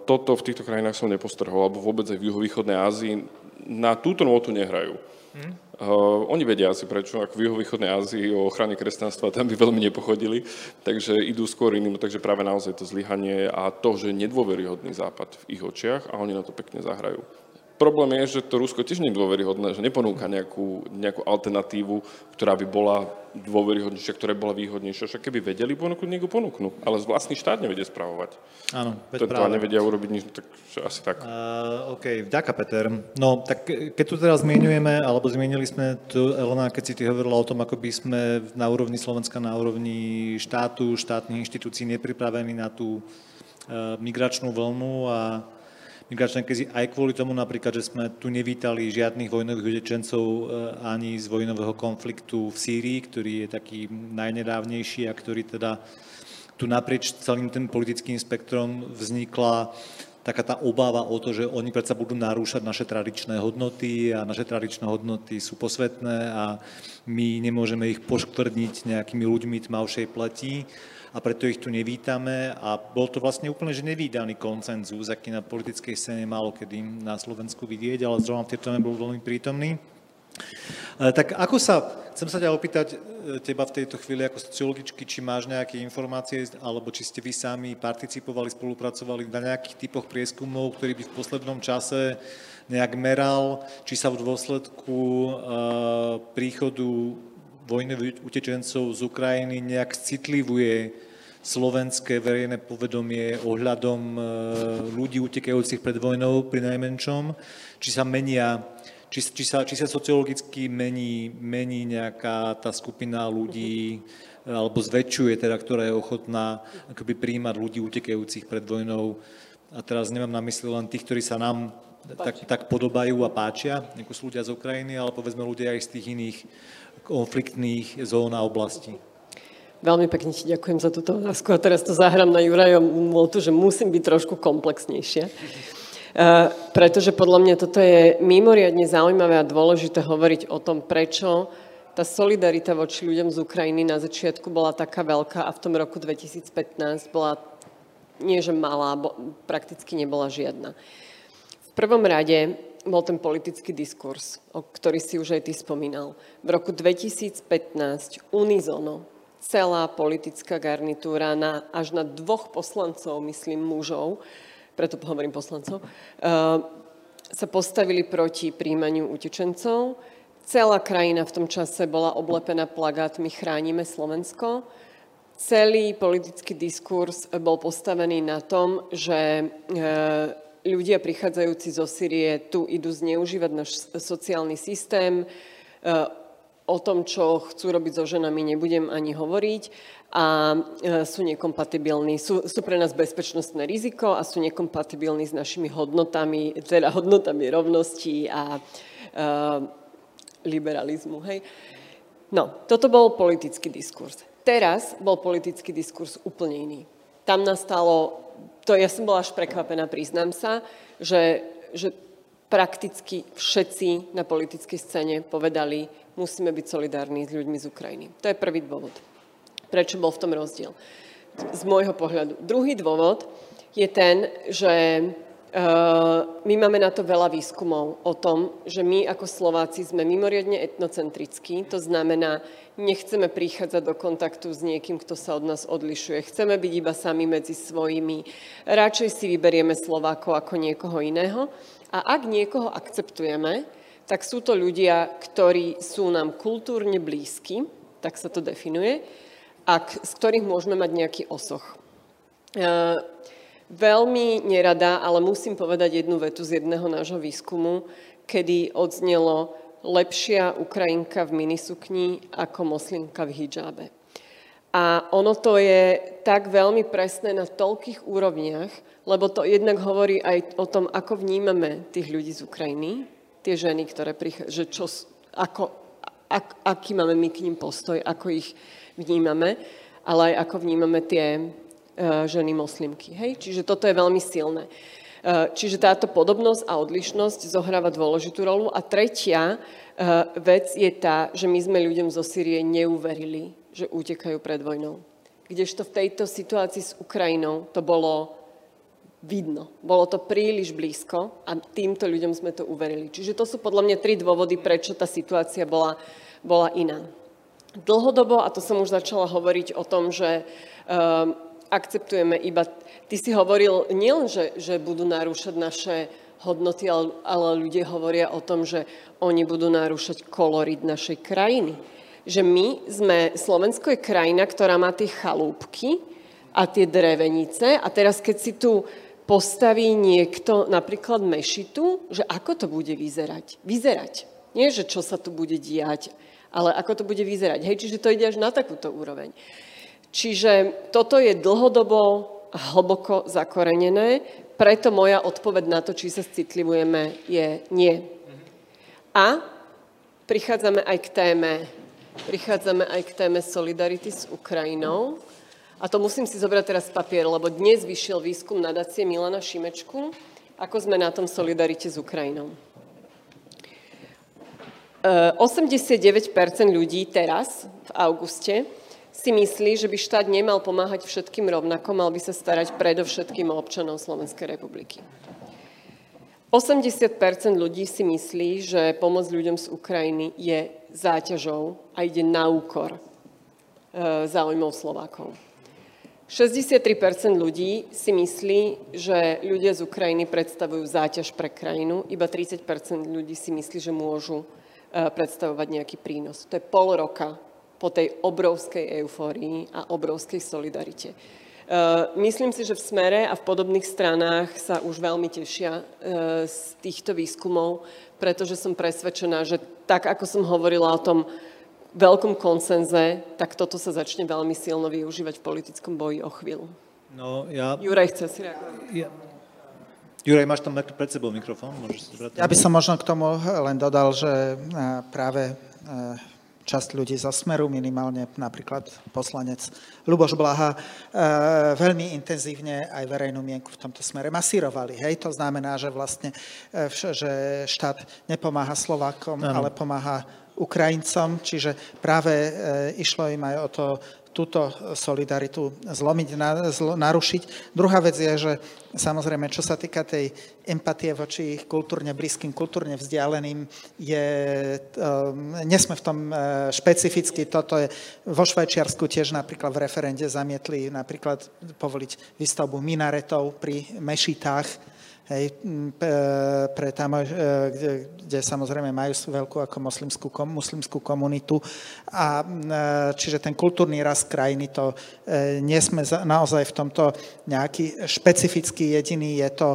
toto v týchto krajinách som nepostrhol, alebo vôbec aj v juhovýchodnej Ázii na túto notu nehrajú. Hmm. Uh, oni vedia asi prečo, ako v juhovýchodnej Ázii o ochrane kresťanstva tam by veľmi nepochodili, takže idú skôr iným, takže práve naozaj to zlyhanie a to, že nedôveryhodný západ v ich očiach a oni na to pekne zahrajú. Problém je, že to Rusko tiež nie je dôveryhodné, že neponúka nejakú, nejakú alternatívu, ktorá by bola dôveryhodnejšia, ktorá by bola výhodnejšia. Však keby vedeli ponúknuť, niekto ponúknu. Ale vlastný štát nevedie spravovať. Áno, veď to, práve. Nevedia urobiť nič, tak asi tak. Uh, OK, vďaka Peter. No, tak keď tu teraz zmienujeme, alebo zmienili sme tu, Elena, keď si ty hovorila o tom, ako by sme na úrovni Slovenska, na úrovni štátu, štátnych inštitúcií nepripravení na tú uh, migračnú vlnu a migračnej krízy aj kvôli tomu napríklad, že sme tu nevítali žiadnych vojnových utečencov eh, ani z vojnového konfliktu v Sýrii, ktorý je taký najnedávnejší a ktorý teda tu naprieč celým tým politickým spektrom vznikla taká tá obáva o to, že oni predsa budú narúšať naše tradičné hodnoty a naše tradičné hodnoty sú posvetné a my nemôžeme ich poškvrniť nejakými ľuďmi tmavšej pleti a preto ich tu nevítame a bol to vlastne úplne že nevýdaný koncenzus, aký na politickej scéne málo kedy na Slovensku vidieť, ale zrovna v tejto bol veľmi prítomný. E, tak ako sa, chcem sa ťa opýtať e, teba v tejto chvíli ako sociologičky, či máš nejaké informácie, alebo či ste vy sami participovali, spolupracovali na nejakých typoch prieskumov, ktorý by v poslednom čase nejak meral, či sa v dôsledku e, príchodu vojnových utečencov z Ukrajiny nejak citlivuje slovenské verejné povedomie ohľadom e, ľudí utekajúcich pred vojnou pri najmenšom, či sa menia, či, či, sa, či sa sociologicky mení, mení nejaká tá skupina ľudí, alebo zväčšuje teda, ktorá je ochotná akoby príjmať ľudí utekajúcich pred vojnou. A teraz nemám na mysli len tých, ktorí sa nám tak, tak podobajú a páčia, ako sú ľudia z Ukrajiny, ale povedzme ľudia aj z tých iných konfliktných zón a oblastí. Veľmi pekne ti ďakujem za túto otázku a teraz to zahrám na Jurajom Moltu, že musím byť trošku komplexnejšia. Uh, pretože podľa mňa toto je mimoriadne zaujímavé a dôležité hovoriť o tom, prečo tá solidarita voči ľuďom z Ukrajiny na začiatku bola taká veľká a v tom roku 2015 bola nie že malá, bo prakticky nebola žiadna. V prvom rade bol ten politický diskurs, o ktorý si už aj ty spomínal. V roku 2015 unizono celá politická garnitúra na, až na dvoch poslancov, myslím mužov, preto hovorím poslancov, uh, sa postavili proti príjmaniu utečencov. Celá krajina v tom čase bola oblepená plagátmi Chránime Slovensko. Celý politický diskurs bol postavený na tom, že uh, ľudia prichádzajúci zo Syrie tu idú zneužívať náš sociálny systém. E, o tom, čo chcú robiť so ženami, nebudem ani hovoriť a e, sú nekompatibilní. Sú, sú pre nás bezpečnostné riziko a sú nekompatibilní s našimi hodnotami, teda hodnotami rovnosti a uh, liberalizmu. Hej. No, toto bol politický diskurs. Teraz bol politický diskurs úplne iný. Tam nastalo to ja som bola až prekvapená, priznám sa, že, že prakticky všetci na politickej scéne povedali, musíme byť solidárni s ľuďmi z Ukrajiny. To je prvý dôvod. Prečo bol v tom rozdiel? Z môjho pohľadu. Druhý dôvod je ten, že my máme na to veľa výskumov o tom, že my ako Slováci sme mimoriadne etnocentrickí, to znamená, nechceme prichádzať do kontaktu s niekým, kto sa od nás odlišuje. Chceme byť iba sami medzi svojimi. Radšej si vyberieme Slovákov ako niekoho iného. A ak niekoho akceptujeme, tak sú to ľudia, ktorí sú nám kultúrne blízki, tak sa to definuje, a z ktorých môžeme mať nejaký osoch. Veľmi nerada, ale musím povedať jednu vetu z jedného nášho výskumu, kedy odznelo lepšia Ukrajinka v minisukni ako moslimka v hijabe. A ono to je tak veľmi presné na toľkých úrovniach, lebo to jednak hovorí aj o tom, ako vnímame tých ľudí z Ukrajiny, tie ženy, ktoré prichádzajú, čo, ako, ak, aký máme my k ním postoj, ako ich vnímame, ale aj ako vnímame tie, ženy moslimky. Hej? Čiže toto je veľmi silné. E, čiže táto podobnosť a odlišnosť zohráva dôležitú rolu. A tretia e, vec je tá, že my sme ľuďom zo Syrie neuverili, že utekajú pred vojnou. Kdežto v tejto situácii s Ukrajinou to bolo vidno. Bolo to príliš blízko a týmto ľuďom sme to uverili. Čiže to sú podľa mňa tri dôvody, prečo tá situácia bola, bola iná. Dlhodobo, a to som už začala hovoriť o tom, že akceptujeme iba... Ty si hovoril nielen, že, že budú narúšať naše hodnoty, ale, ale ľudia hovoria o tom, že oni budú narúšať kolorit našej krajiny. Že my sme, Slovensko je krajina, ktorá má tie chalúbky a tie drevenice a teraz keď si tu postaví niekto napríklad mešitu, že ako to bude vyzerať? Vyzerať. Nie, že čo sa tu bude diať, ale ako to bude vyzerať. Hej, čiže to ide až na takúto úroveň. Čiže toto je dlhodobo hlboko zakorenené, preto moja odpoveď na to, či sa citlivujeme, je nie. A prichádzame aj k téme, prichádzame aj k téme solidarity s Ukrajinou. A to musím si zobrať teraz papier, lebo dnes vyšiel výskum nadácie Milana Šimečku, ako sme na tom solidarite s Ukrajinou. 89% e, ľudí teraz, v auguste, si myslí, že by štát nemal pomáhať všetkým rovnako, mal by sa starať predovšetkým o občanov Slovenskej republiky. 80% ľudí si myslí, že pomoc ľuďom z Ukrajiny je záťažou a ide na úkor e, záujmov Slovákov. 63% ľudí si myslí, že ľudia z Ukrajiny predstavujú záťaž pre krajinu, iba 30% ľudí si myslí, že môžu e, predstavovať nejaký prínos. To je pol roka po tej obrovskej eufórii a obrovskej solidarite. E, myslím si, že v smere a v podobných stranách sa už veľmi tešia e, z týchto výskumov, pretože som presvedčená, že tak, ako som hovorila o tom veľkom konsenze, tak toto sa začne veľmi silno využívať v politickom boji o chvíľu. No, ja... Juraj chce si reagovať. Ja... Juraj, máš tam pred sebou mikrofón? Môžeš si ja by som možno k tomu len dodal, že práve časť ľudí zo Smeru, minimálne napríklad poslanec Luboš Blaha, e, veľmi intenzívne aj verejnú mienku v tomto smere masírovali. Hej? To znamená, že vlastne e, že štát nepomáha Slovákom, ano. ale pomáha Ukrajincom, čiže práve e, išlo im aj o to túto solidaritu zlomiť, narušiť. Druhá vec je, že samozrejme, čo sa týka tej empatie voči kultúrne blízkym, kultúrne vzdialeným, je, um, nesme v tom uh, špecificky. Toto je vo Švajčiarsku tiež napríklad v referende zamietli napríklad povoliť výstavbu minaretov pri mešitách, hej, pre tam, e, kde, kde samozrejme majú veľkú ako moslimskú, muslimskú komunitu. A e, čiže ten kultúrny rast krajiny, to e, nie sme naozaj v tomto nejaký špecifický jediný, je to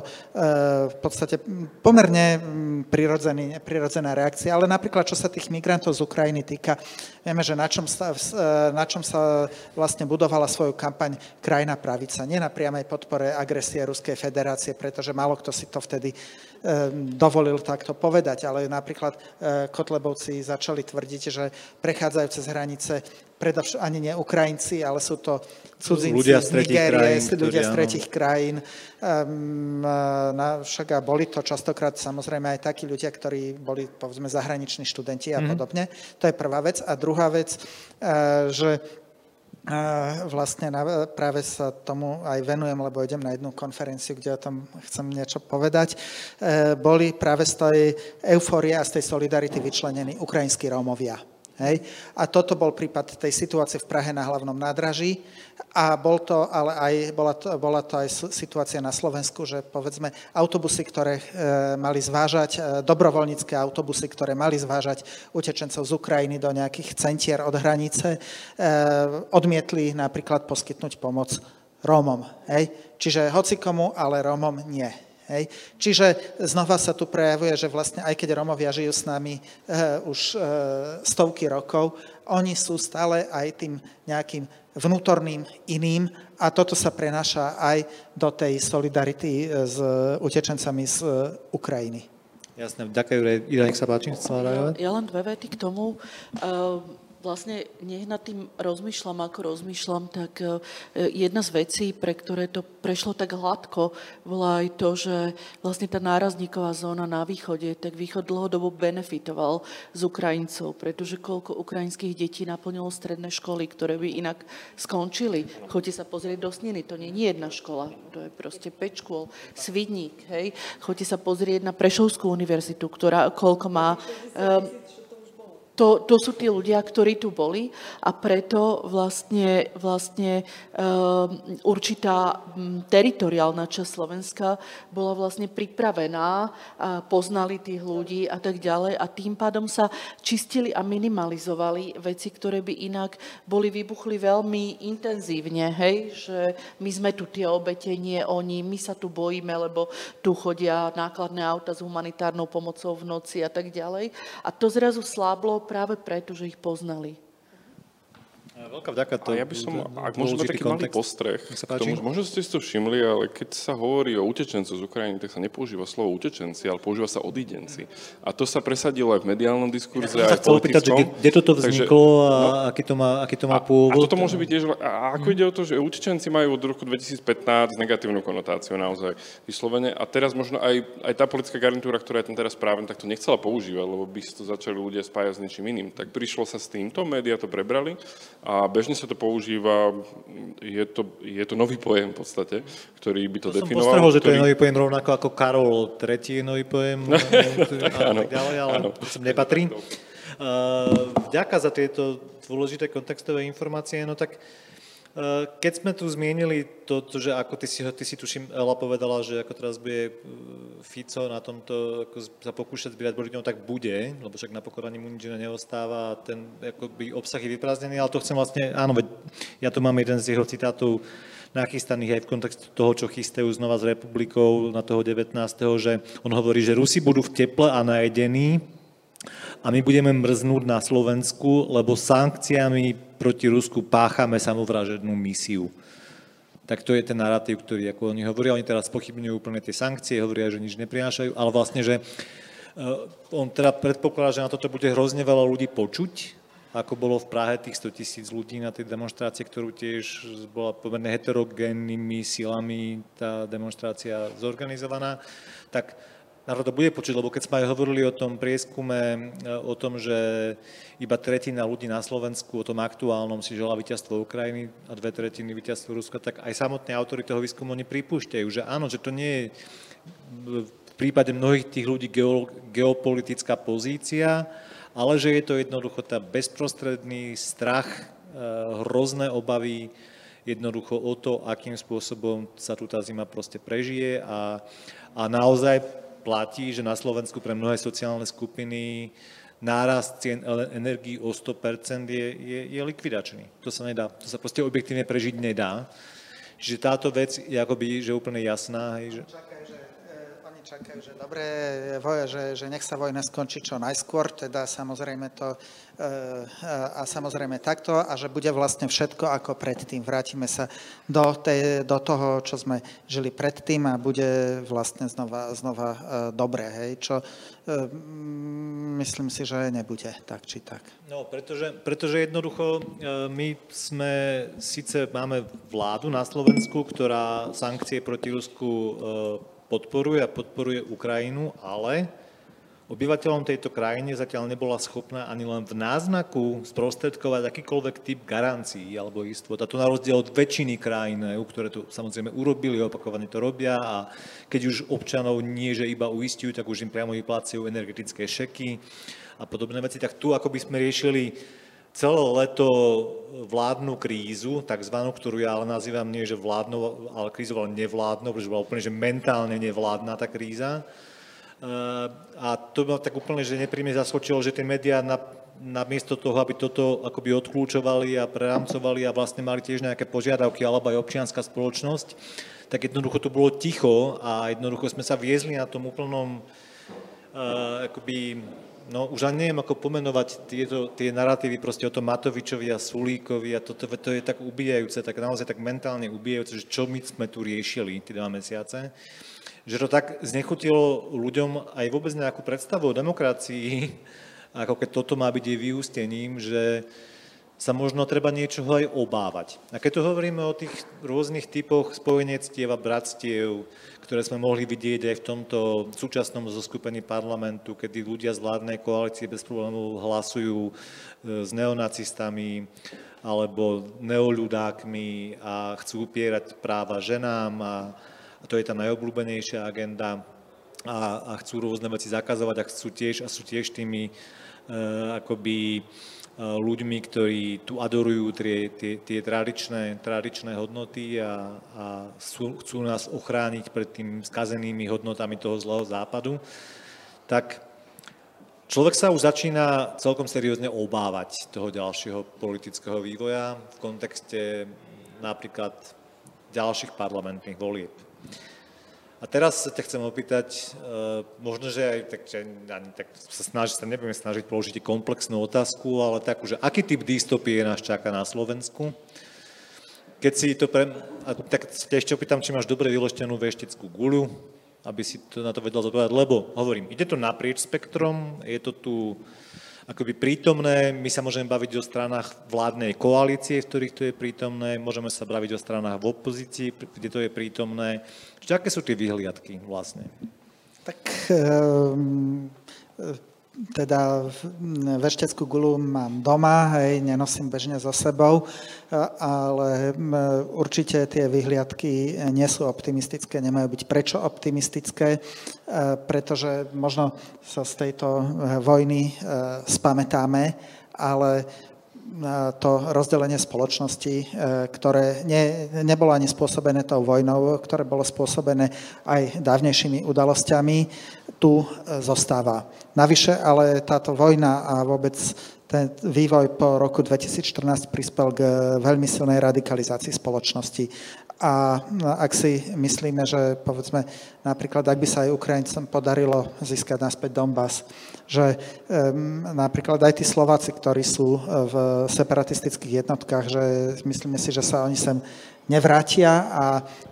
v podstate pomerne prirodzený, prirodzená reakcia, ale napríklad čo sa tých migrantov z Ukrajiny týka, vieme, že na čom sa, na čom sa vlastne budovala svoju kampaň krajina pravica, nie na priamej podpore agresie Ruskej federácie, pretože malo kto si to vtedy dovolil takto povedať, ale napríklad e, Kotlebovci začali tvrdiť, že prechádzajú cez hranice predovš- ani nie Ukrajinci, ale sú to cudzinci ľudia z Nigérie, krajín, ľudia z tretich krajín. Um, na, však a boli to častokrát samozrejme aj takí ľudia, ktorí boli povedzme zahraniční študenti a mm. podobne. To je prvá vec. A druhá vec, uh, že vlastne práve sa tomu aj venujem, lebo idem na jednu konferenciu, kde o tom chcem niečo povedať. E, boli práve z tej eufórie a z tej solidarity vyčlenení ukrajinskí Rómovia. Hej? A toto bol prípad tej situácie v Prahe na hlavnom nádraží a bol to, ale aj, bola, to, bola to aj situácia na Slovensku, že povedzme autobusy, ktoré e, mali zvážať, e, dobrovoľnícke autobusy, ktoré mali zvážať utečencov z Ukrajiny do nejakých centier od hranice, e, odmietli napríklad poskytnúť pomoc Rómom. Hej? Čiže hocikomu, ale Rómom nie. Hej. Čiže znova sa tu prejavuje, že vlastne aj keď Romovia žijú s nami e, už e, stovky rokov, oni sú stále aj tým nejakým vnútorným iným a toto sa prenáša aj do tej solidarity eh, s utečencami z Ukrajiny. Jasné, ďakujem, Ira, nech sa páči. Ja, ja len dve vety k tomu. Uh, vlastne nech nad tým rozmýšľam, ako rozmýšľam, tak e, jedna z vecí, pre ktoré to prešlo tak hladko, bola aj to, že vlastne tá nárazníková zóna na východe, tak východ dlhodobo benefitoval z Ukrajincov, pretože koľko ukrajinských detí naplnilo stredné školy, ktoré by inak skončili. Choďte sa pozrieť do Sniny, to nie je jedna škola, to je proste 5 škôl, Svidník, hej. Choďte sa pozrieť na Prešovskú univerzitu, ktorá koľko má... Um, to, to sú tí ľudia, ktorí tu boli a preto vlastne, vlastne um, určitá teritoriálna časť Slovenska bola vlastne pripravená, a poznali tých ľudí a tak ďalej a tým pádom sa čistili a minimalizovali veci, ktoré by inak boli vybuchli veľmi intenzívne, hej, že my sme tu tie obete, nie oni, my sa tu bojíme, lebo tu chodia nákladné auta s humanitárnou pomocou v noci a tak ďalej. A to zrazu sláblo práve preto, že ich poznali. Veľká vďaka to. A ja by som, ak môžeme taký malý postreh k tomu, možno ste si to všimli, ale keď sa hovorí o utečencoch z Ukrajiny, tak sa nepoužíva slovo utečenci, ale používa sa odidenci. A to sa presadilo aj v mediálnom diskurze, ja aj v politickom. Pýtať, kde toto vzniklo Takže, a no, aký to má, aký to má pôvod? A, a toto môže byť tiež, a ako ide o to, že utečenci majú od roku 2015 negatívnu konotáciu naozaj vyslovene a teraz možno aj, aj tá politická garnitúra, ktorá je tam teraz práve, tak to nechcela používať, lebo by to začali ľudia spájať s ničím iným. Tak prišlo sa s týmto, médiá to prebrali a bežne sa to používa, je to, je to nový pojem v podstate, ktorý by to, to definoval. Som postrehol, že to je nový pojem rovnako ako Karol III je nový pojem [LAUGHS] a [LAUGHS] tak ďalej, ale áno. to sem nepatrí. Uh, [LAUGHS] vďaka za tieto dôležité kontextové informácie, no tak uh, Eh, keď sme tu zmienili to, to že ako ty si, ty si tuším, Ela povedala, že ako teraz bude eh, Fico na tomto ako sa pokúšať zbierať boli tak bude, lebo však na pokoraní mu nič neostáva a ten akoby obsah je vyprázdnený, ale to chcem vlastne, áno, veď ja tu mám jeden z jeho citátov nachystaných aj v kontexte toho, čo chystajú znova s republikou na toho 19., že on hovorí, že Rusi budú v teple a najedení, a my budeme mrznúť na Slovensku, lebo sankciami proti Rusku páchame samovražednú misiu. Tak to je ten narratív, ktorý ako oni hovoria. Oni teraz pochybňujú úplne tie sankcie, hovoria, že nič neprinášajú, ale vlastne, že eh, on teda predpokladá, že na toto bude hrozne veľa ľudí počuť, ako bolo v Prahe tých 100 tisíc ľudí na tej demonstrácii, ktorú tiež bola pomerne heterogénnymi silami tá demonstrácia zorganizovaná, tak národ to bude počuť, lebo keď sme aj hovorili o tom prieskume, e, o tom, že iba tretina ľudí na Slovensku, o tom aktuálnom si žela víťazstvo Ukrajiny a dve tretiny víťazstvo Ruska, tak aj samotní autory toho výskumu oni pripúšťajú, že áno, že to nie je v prípade mnohých tých ľudí geopolitická pozícia, ale že je to jednoducho tá bezprostredný strach, e, hrozné obavy, jednoducho o to, akým spôsobom sa tu tá zima proste prežije a, a naozaj platí, že na Slovensku pre mnohé sociálne skupiny nárast cien energií o 100% je, je, je likvidačný. To sa nedá, to sa proste objektívne prežiť nedá. Čiže táto vec je akoby, že úplne jasná. Hej, že... Čakaj, že, e, oni čakajú, že dobre, že, že nech sa vojna skončí čo najskôr, teda samozrejme to a samozrejme takto a že bude vlastne všetko ako predtým. Vrátime sa do, tej, do toho, čo sme žili predtým a bude vlastne znova, znova e, dobré, hej, čo e, myslím si, že nebude tak či tak. No, pretože, pretože jednoducho my sme, síce máme vládu na Slovensku, ktorá sankcie proti Rusku podporuje a podporuje Ukrajinu, ale obyvateľom tejto krajiny zatiaľ nebola schopná ani len v náznaku sprostredkovať akýkoľvek typ garancií alebo istot. A to na rozdiel od väčšiny krajín EU, ktoré to samozrejme urobili, opakovane to robia a keď už občanov nie, že iba uistujú, tak už im priamo vyplácajú energetické šeky a podobné veci. Tak tu ako by sme riešili celé leto vládnu krízu, takzvanú, ktorú ja ale nazývam nie, že vládnu, ale krízu, ale nevládnu, pretože bola úplne, že mentálne nevládna tá kríza. A to ma tak úplne, že nepríjme zaskočilo, že tie médiá na, namiesto toho, aby toto akoby odklúčovali a preramcovali a vlastne mali tiež nejaké požiadavky, alebo aj občianská spoločnosť, tak jednoducho to bolo ticho a jednoducho sme sa viezli na tom úplnom uh, akoby, no už ani neviem, ako pomenovať tieto, tie narratívy proste o tom Matovičovi a Sulíkovi a toto to je tak ubijajúce, tak naozaj tak mentálne ubijajúce, že čo my sme tu riešili tie dva mesiace že to tak znechutilo ľuďom aj vôbec nejakú predstavu o demokracii, [LAUGHS] ako keď toto má byť jej vyústením, že sa možno treba niečoho aj obávať. A keď tu hovoríme o tých rôznych typoch spojenectiev a bratstiev, ktoré sme mohli vidieť aj v tomto súčasnom zoskupení parlamentu, kedy ľudia z vládnej koalície bez problémov hlasujú e, s neonacistami alebo neoľudákmi a chcú upierať práva ženám a, to je tá najobľúbenejšia agenda. A, a chcú rôzne veci zakazovať a chcú tiež a sú tiež tými uh, akoby ľuďmi, ktorí tu adorujú tie, tie, tie tradičné, tradičné hodnoty a, a sú, chcú nás ochrániť pred tým skazenými hodnotami toho zlého západu, tak človek sa už začína celkom seriózne obávať toho ďalšieho politického vývoja v kontexte napríklad ďalších parlamentných volieb. A teraz sa ťa chcem opýtať, uh, možno, že aj tak, že ani tak sa snaží, sa nebudeme snažiť položiť komplexnú otázku, ale takú, že aký typ dystopie nás čaká na Slovensku? Keď si to pre... A tak ťa ešte opýtam, či máš dobre vyleštenú veštickú guľu, aby si to na to vedel zodpovedať, lebo hovorím, ide to naprieč spektrom, je to tu akoby prítomné. My sa môžeme baviť o stranách vládnej koalície, v ktorých to je prítomné, môžeme sa baviť o stranách v opozícii, kde to je prítomné. Čiže aké sú tie vyhliadky vlastne? Tak um, teda vešteckú gulu mám doma, hej, nenosím bežne so sebou, ale určite tie vyhliadky nie sú optimistické, nemajú byť prečo optimistické, pretože možno sa z tejto vojny spamätáme, ale to rozdelenie spoločnosti, ktoré ne, nebolo ani spôsobené tou vojnou, ktoré bolo spôsobené aj dávnejšími udalosťami, tu zostáva. Navyše ale táto vojna a vôbec ten vývoj po roku 2014 prispel k veľmi silnej radikalizácii spoločnosti. A ak si myslíme, že povedzme napríklad, ak by sa aj Ukrajincom podarilo získať naspäť Donbass, že um, napríklad aj tí Slováci, ktorí sú v separatistických jednotkách, že myslíme si, že sa oni sem nevrátia a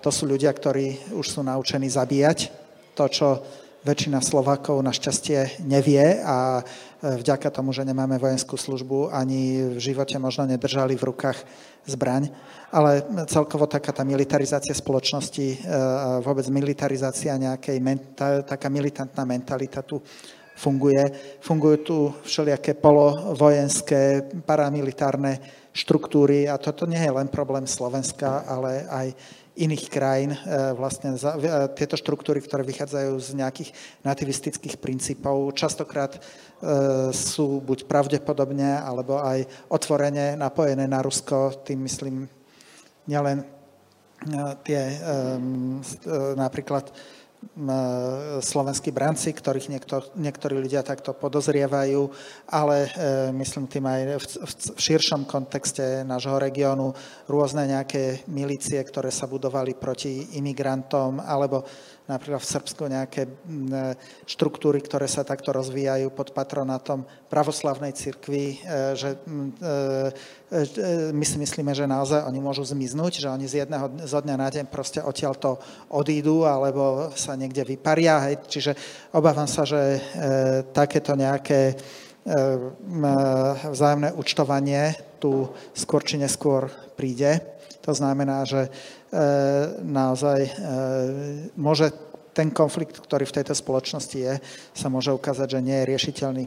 to sú ľudia, ktorí už sú naučení zabíjať to, čo väčšina Slovákov našťastie nevie a e, vďaka tomu, že nemáme vojenskú službu, ani v živote možno nedržali v rukách zbraň. Ale celkovo taká tá militarizácia spoločnosti, e, vôbec militarizácia nejakej, taká militantná mentalita tu funguje. Fungujú tu všelijaké polovojenské, paramilitárne štruktúry a toto nie je len problém Slovenska, ale aj iných krajín, e, vlastne e, tieto štruktúry, ktoré vychádzajú z nejakých nativistických princípov, častokrát e, sú buď pravdepodobne, alebo aj otvorene napojené na Rusko, tým myslím nielen tie napríklad slovenskí branci, ktorých niekto, niektorí ľudia takto podozrievajú, ale e, myslím tým aj v, v, v širšom kontexte nášho regiónu rôzne nejaké milície, ktoré sa budovali proti imigrantom, alebo napríklad v Srbsku nejaké štruktúry, ktoré sa takto rozvíjajú pod patronátom pravoslavnej cirkvi, e, že e, e, my si myslíme, že naozaj oni môžu zmiznúť, že oni z jedného zo dňa na deň proste odtiaľ to odídu alebo sa niekde vyparia. Hej. Čiže obávam sa, že takéto nejaké vzájomné účtovanie tu skôr či neskôr príde. To znamená, že naozaj môže ten konflikt, ktorý v tejto spoločnosti je, sa môže ukázať, že nie je riešiteľný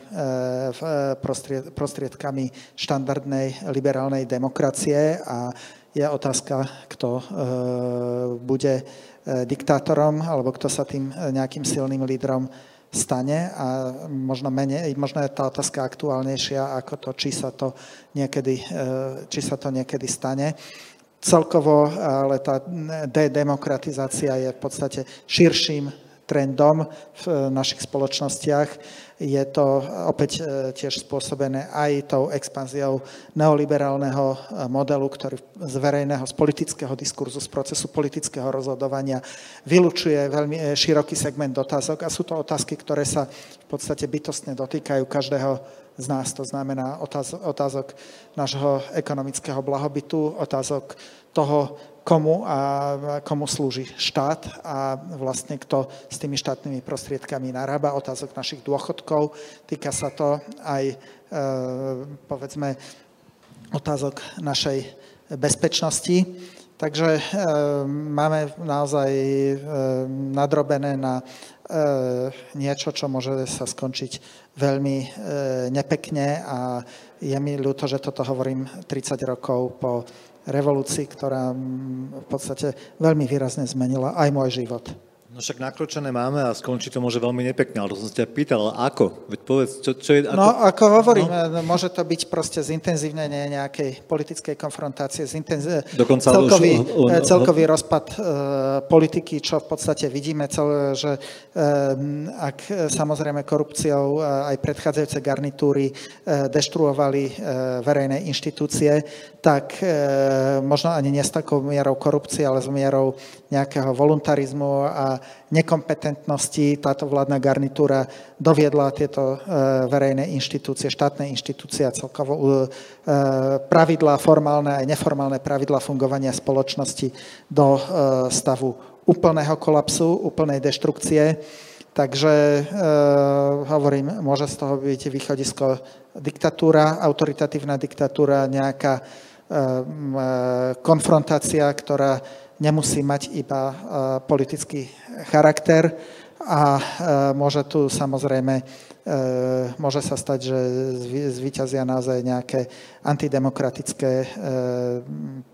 prostriedkami štandardnej liberálnej demokracie a je otázka, kto bude diktátorom alebo kto sa tým nejakým silným lídrom stane a možno, menej, možno je tá otázka aktuálnejšia ako to, či sa to niekedy, e, či sa to niekedy stane. Celkovo ale tá dedemokratizácia je v podstate širším trendom v našich spoločnostiach. Je to opäť e, tiež spôsobené aj tou expanziou neoliberálneho modelu, ktorý z verejného, z politického diskurzu, z procesu politického rozhodovania vylučuje veľmi široký segment otázok a sú to otázky, ktoré sa v podstate bytostne dotýkajú každého z nás. To znamená otázok, nášho ekonomického blahobytu, otázok toho, komu a komu slúži štát a vlastne kto s tými štátnymi prostriedkami narába, otázok našich dôchodkov. Týka sa to aj, e, povedzme, otázok našej bezpečnosti. Takže e, máme naozaj e, nadrobené na niečo, čo môže sa skončiť veľmi nepekne a je mi ľúto, že toto hovorím 30 rokov po revolúcii, ktorá mm, v podstate veľmi výrazne zmenila aj môj život. No však nakročené máme a skončí to môže veľmi nepekne, ale to som sa ťa pýtal, ale ako? Veď povedz, čo, čo je... Ako... No ako hovorím, no? môže to byť proste zintenzívnenie nejakej politickej konfrontácie, zintenz... Dokonca celkový, už... Eh, celkový rozpad uh, politiky, čo v podstate vidíme, celé, že uh, ak samozrejme korupciou aj predchádzajúce garnitúry uh, deštruovali uh, verejné inštitúcie, tak uh, možno ani nie s takou mierou korupcie, ale s mierou nejakého voluntarizmu a nekompetentnosti táto vládna garnitúra doviedla tieto e, verejné inštitúcie, štátne inštitúcie a celkovo e, pravidlá, formálne aj neformálne pravidlá fungovania spoločnosti do e, stavu úplného kolapsu, úplnej deštrukcie. Takže hovorím, môže z toho byť východisko diktatúra, autoritatívna diktatúra, nejaká konfrontácia, ktorá nemusí mať iba e, politický charakter a e, môže tu samozrejme, e, môže sa stať, že zvíťazia naozaj nejaké antidemokratické,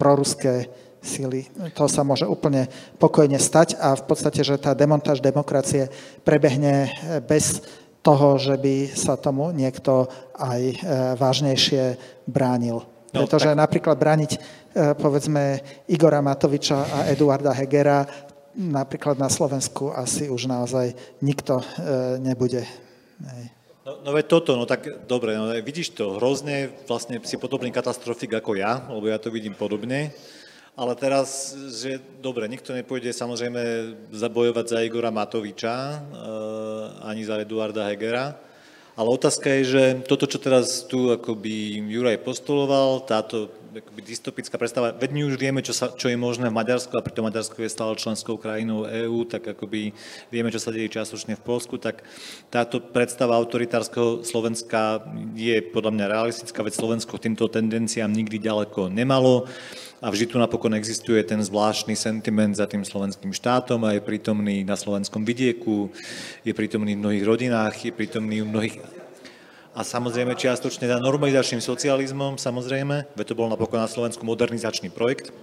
proruské síly. To sa môže úplne pokojne stať a v podstate, že tá demontáž demokracie prebehne bez toho, že by sa tomu niekto aj vážnejšie bránil. No, Pretože tak... napríklad brániť E, povedzme Igora Matoviča a Eduarda Hegera napríklad na Slovensku asi už naozaj nikto e, nebude. No, no veď toto, no tak dobre, no, vidíš to, hrozne vlastne si podobný katastrofik ako ja, lebo ja to vidím podobne, ale teraz, že dobre, nikto nepôjde samozrejme zabojovať za Igora Matoviča, e, ani za Eduarda Hegera, ale otázka je, že toto, čo teraz tu akoby Juraj postuloval, táto akoby dystopická predstava, veď my už vieme, čo, sa, čo je možné v Maďarsku a pritom Maďarsko je stále členskou krajinou EÚ, tak akoby vieme, čo sa deje častočne v Polsku, tak táto predstava autoritárskeho Slovenska je podľa mňa realistická, veď Slovensko týmto tendenciám nikdy ďaleko nemalo a vždy tu napokon existuje ten zvláštny sentiment za tým slovenským štátom a je prítomný na slovenskom vidieku, je prítomný v mnohých rodinách, je prítomný v mnohých a samozrejme čiastočne za normalizačným socializmom, samozrejme, veď to bol napokon na Slovensku modernizačný projekt,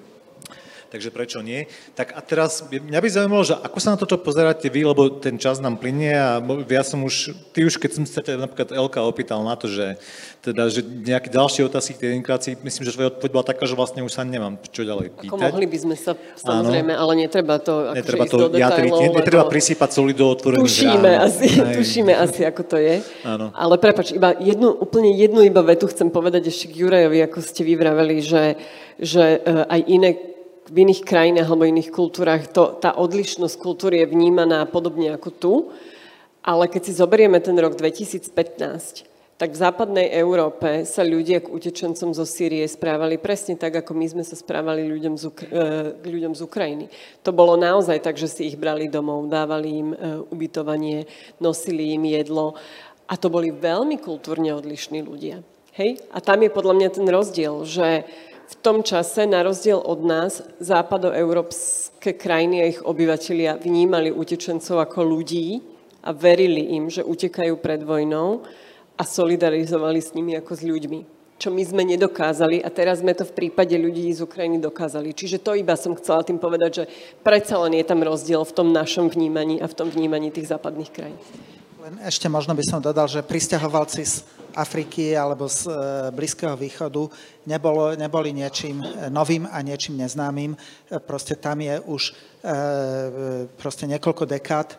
takže prečo nie. Tak a teraz, mňa by zaujímalo, že ako sa na toto pozeráte vy, lebo ten čas nám plinie a ja som už, ty už keď som sa ťa napríklad Elka opýtal na to, že, teda, že nejaké ďalšie otázky k tej integrácii, myslím, že tvoja odpoveď bola taká, že vlastne už sa nemám čo ďalej pýtať. Ako mohli by sme sa, samozrejme, Áno. ale netreba to akože netreba to do jatriť, ne, netreba prisypať soli do otvorených Tušíme rán. asi, Aj. tušíme asi, ako to je. Áno. Ale prepač, iba jednu, úplne jednu iba vetu chcem povedať ešte k Jurajovi, ako ste vyvraveli, že, že e, aj iné v iných krajinách alebo iných kultúrach to, tá odlišnosť kultúry je vnímaná podobne ako tu. Ale keď si zoberieme ten rok 2015, tak v západnej Európe sa ľudia k utečencom zo Sýrie správali presne tak, ako my sme sa správali ľuďom z, Ukra- e, ľuďom z Ukrajiny. To bolo naozaj tak, že si ich brali domov, dávali im e, ubytovanie, nosili im jedlo a to boli veľmi kultúrne odlišní ľudia. Hej? A tam je podľa mňa ten rozdiel, že v tom čase, na rozdiel od nás, západoeurópske krajiny a ich obyvateľia vnímali utečencov ako ľudí a verili im, že utekajú pred vojnou a solidarizovali s nimi ako s ľuďmi. Čo my sme nedokázali a teraz sme to v prípade ľudí z Ukrajiny dokázali. Čiže to iba som chcela tým povedať, že predsa len je tam rozdiel v tom našom vnímaní a v tom vnímaní tých západných krajín. Len ešte možno by som dodal, že pristahovalci z Afriky alebo z e, Blízkeho východu nebolo, neboli niečím e, novým a niečím neznámym. E, proste tam je už proste niekoľko dekád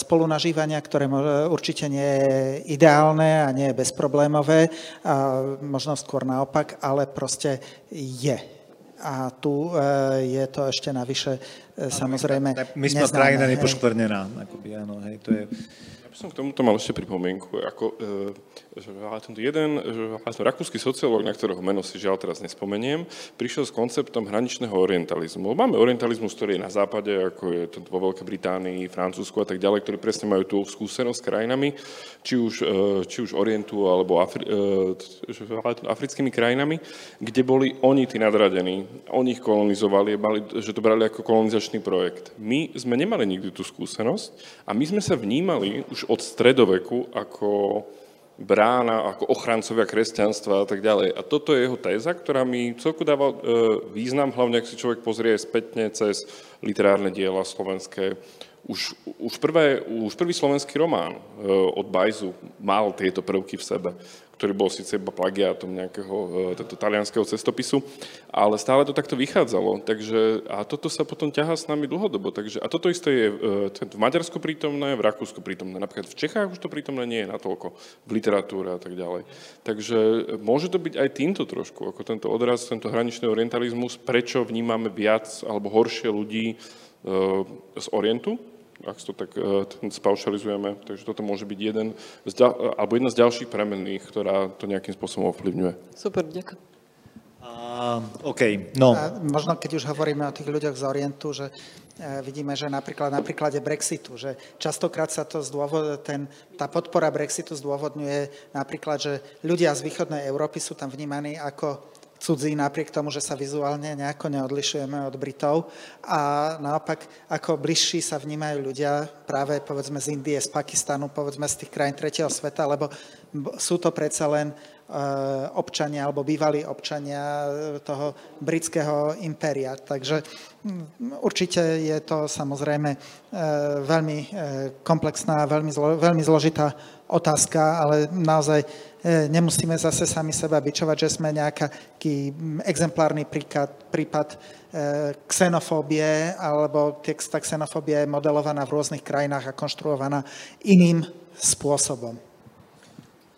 spolunažívania, ktoré určite nie je ideálne a nie je bezproblémové, a možno skôr naopak, ale proste je. A tu je to ešte navyše samozrejme My sme krajina nepoškvrnená. Akoby, áno, hej, to je som k tomuto mal ešte pripomienku. Ako, e, že jeden že rakúsky sociológ, na ktorého meno si žiaľ teraz nespomeniem, prišiel s konceptom hraničného orientalizmu. Máme orientalizmus, ktorý je na západe, ako je to vo Veľkej Británii, Francúzsku a tak ďalej, ktorí presne majú tú skúsenosť s krajinami, či už, e, či už orientu alebo Afri, e, africkými krajinami, kde boli oni tí nadradení. Oni ich kolonizovali, že to brali ako kolonizačný projekt. My sme nemali nikdy tú skúsenosť a my sme sa vnímali už od stredoveku ako brána, ako ochrancovia kresťanstva a tak ďalej. A toto je jeho téza, ktorá mi celku dáva e, význam, hlavne ak si človek pozrie spätne cez literárne diela slovenské. Už, už, prvé, už prvý slovenský román e, od Bajzu mal tieto prvky v sebe ktorý bol síce iba plagiátom nejakého e, talianského cestopisu, ale stále to takto vychádzalo. Takže, a toto sa potom ťahá s nami dlhodobo. Takže, a toto isté je e, v Maďarsku prítomné, v Rakúsku prítomné. Napríklad v Čechách už to prítomné nie je natoľko, v literatúre a tak ďalej. Takže e, môže to byť aj týmto trošku, ako tento odraz, tento hraničný orientalizmus, prečo vnímame viac alebo horšie ľudí z Orientu, ak to tak uh, spaušalizujeme. Takže toto môže byť jeden z ďal, alebo jedna z ďalších premenných, ktorá to nejakým spôsobom ovplyvňuje. Super, ďakujem. Uh, OK, no. A možno keď už hovoríme o tých ľuďoch z Orientu, že e, vidíme, že napríklad na príklade Brexitu, že častokrát sa to zdôvod, ten, tá podpora Brexitu zdôvodňuje napríklad, že ľudia z východnej Európy sú tam vnímaní ako cudzí, napriek tomu, že sa vizuálne nejako neodlišujeme od Britov. A naopak, ako bližší sa vnímajú ľudia práve povedzme z Indie, z Pakistanu, povedzme z tých krajín tretieho sveta, lebo sú to predsa len eh, občania alebo bývalí občania toho britského impéria. Takže hm, určite je to samozrejme eh, veľmi eh, komplexná, veľmi, zlo, veľmi zložitá otázka, ale naozaj E, nemusíme zase sami seba bičovať, že sme nejaký exemplárny príklad, prípad e, xenofóbie, alebo texta xenofóbie je modelovaná v rôznych krajinách a konštruovaná iným spôsobom.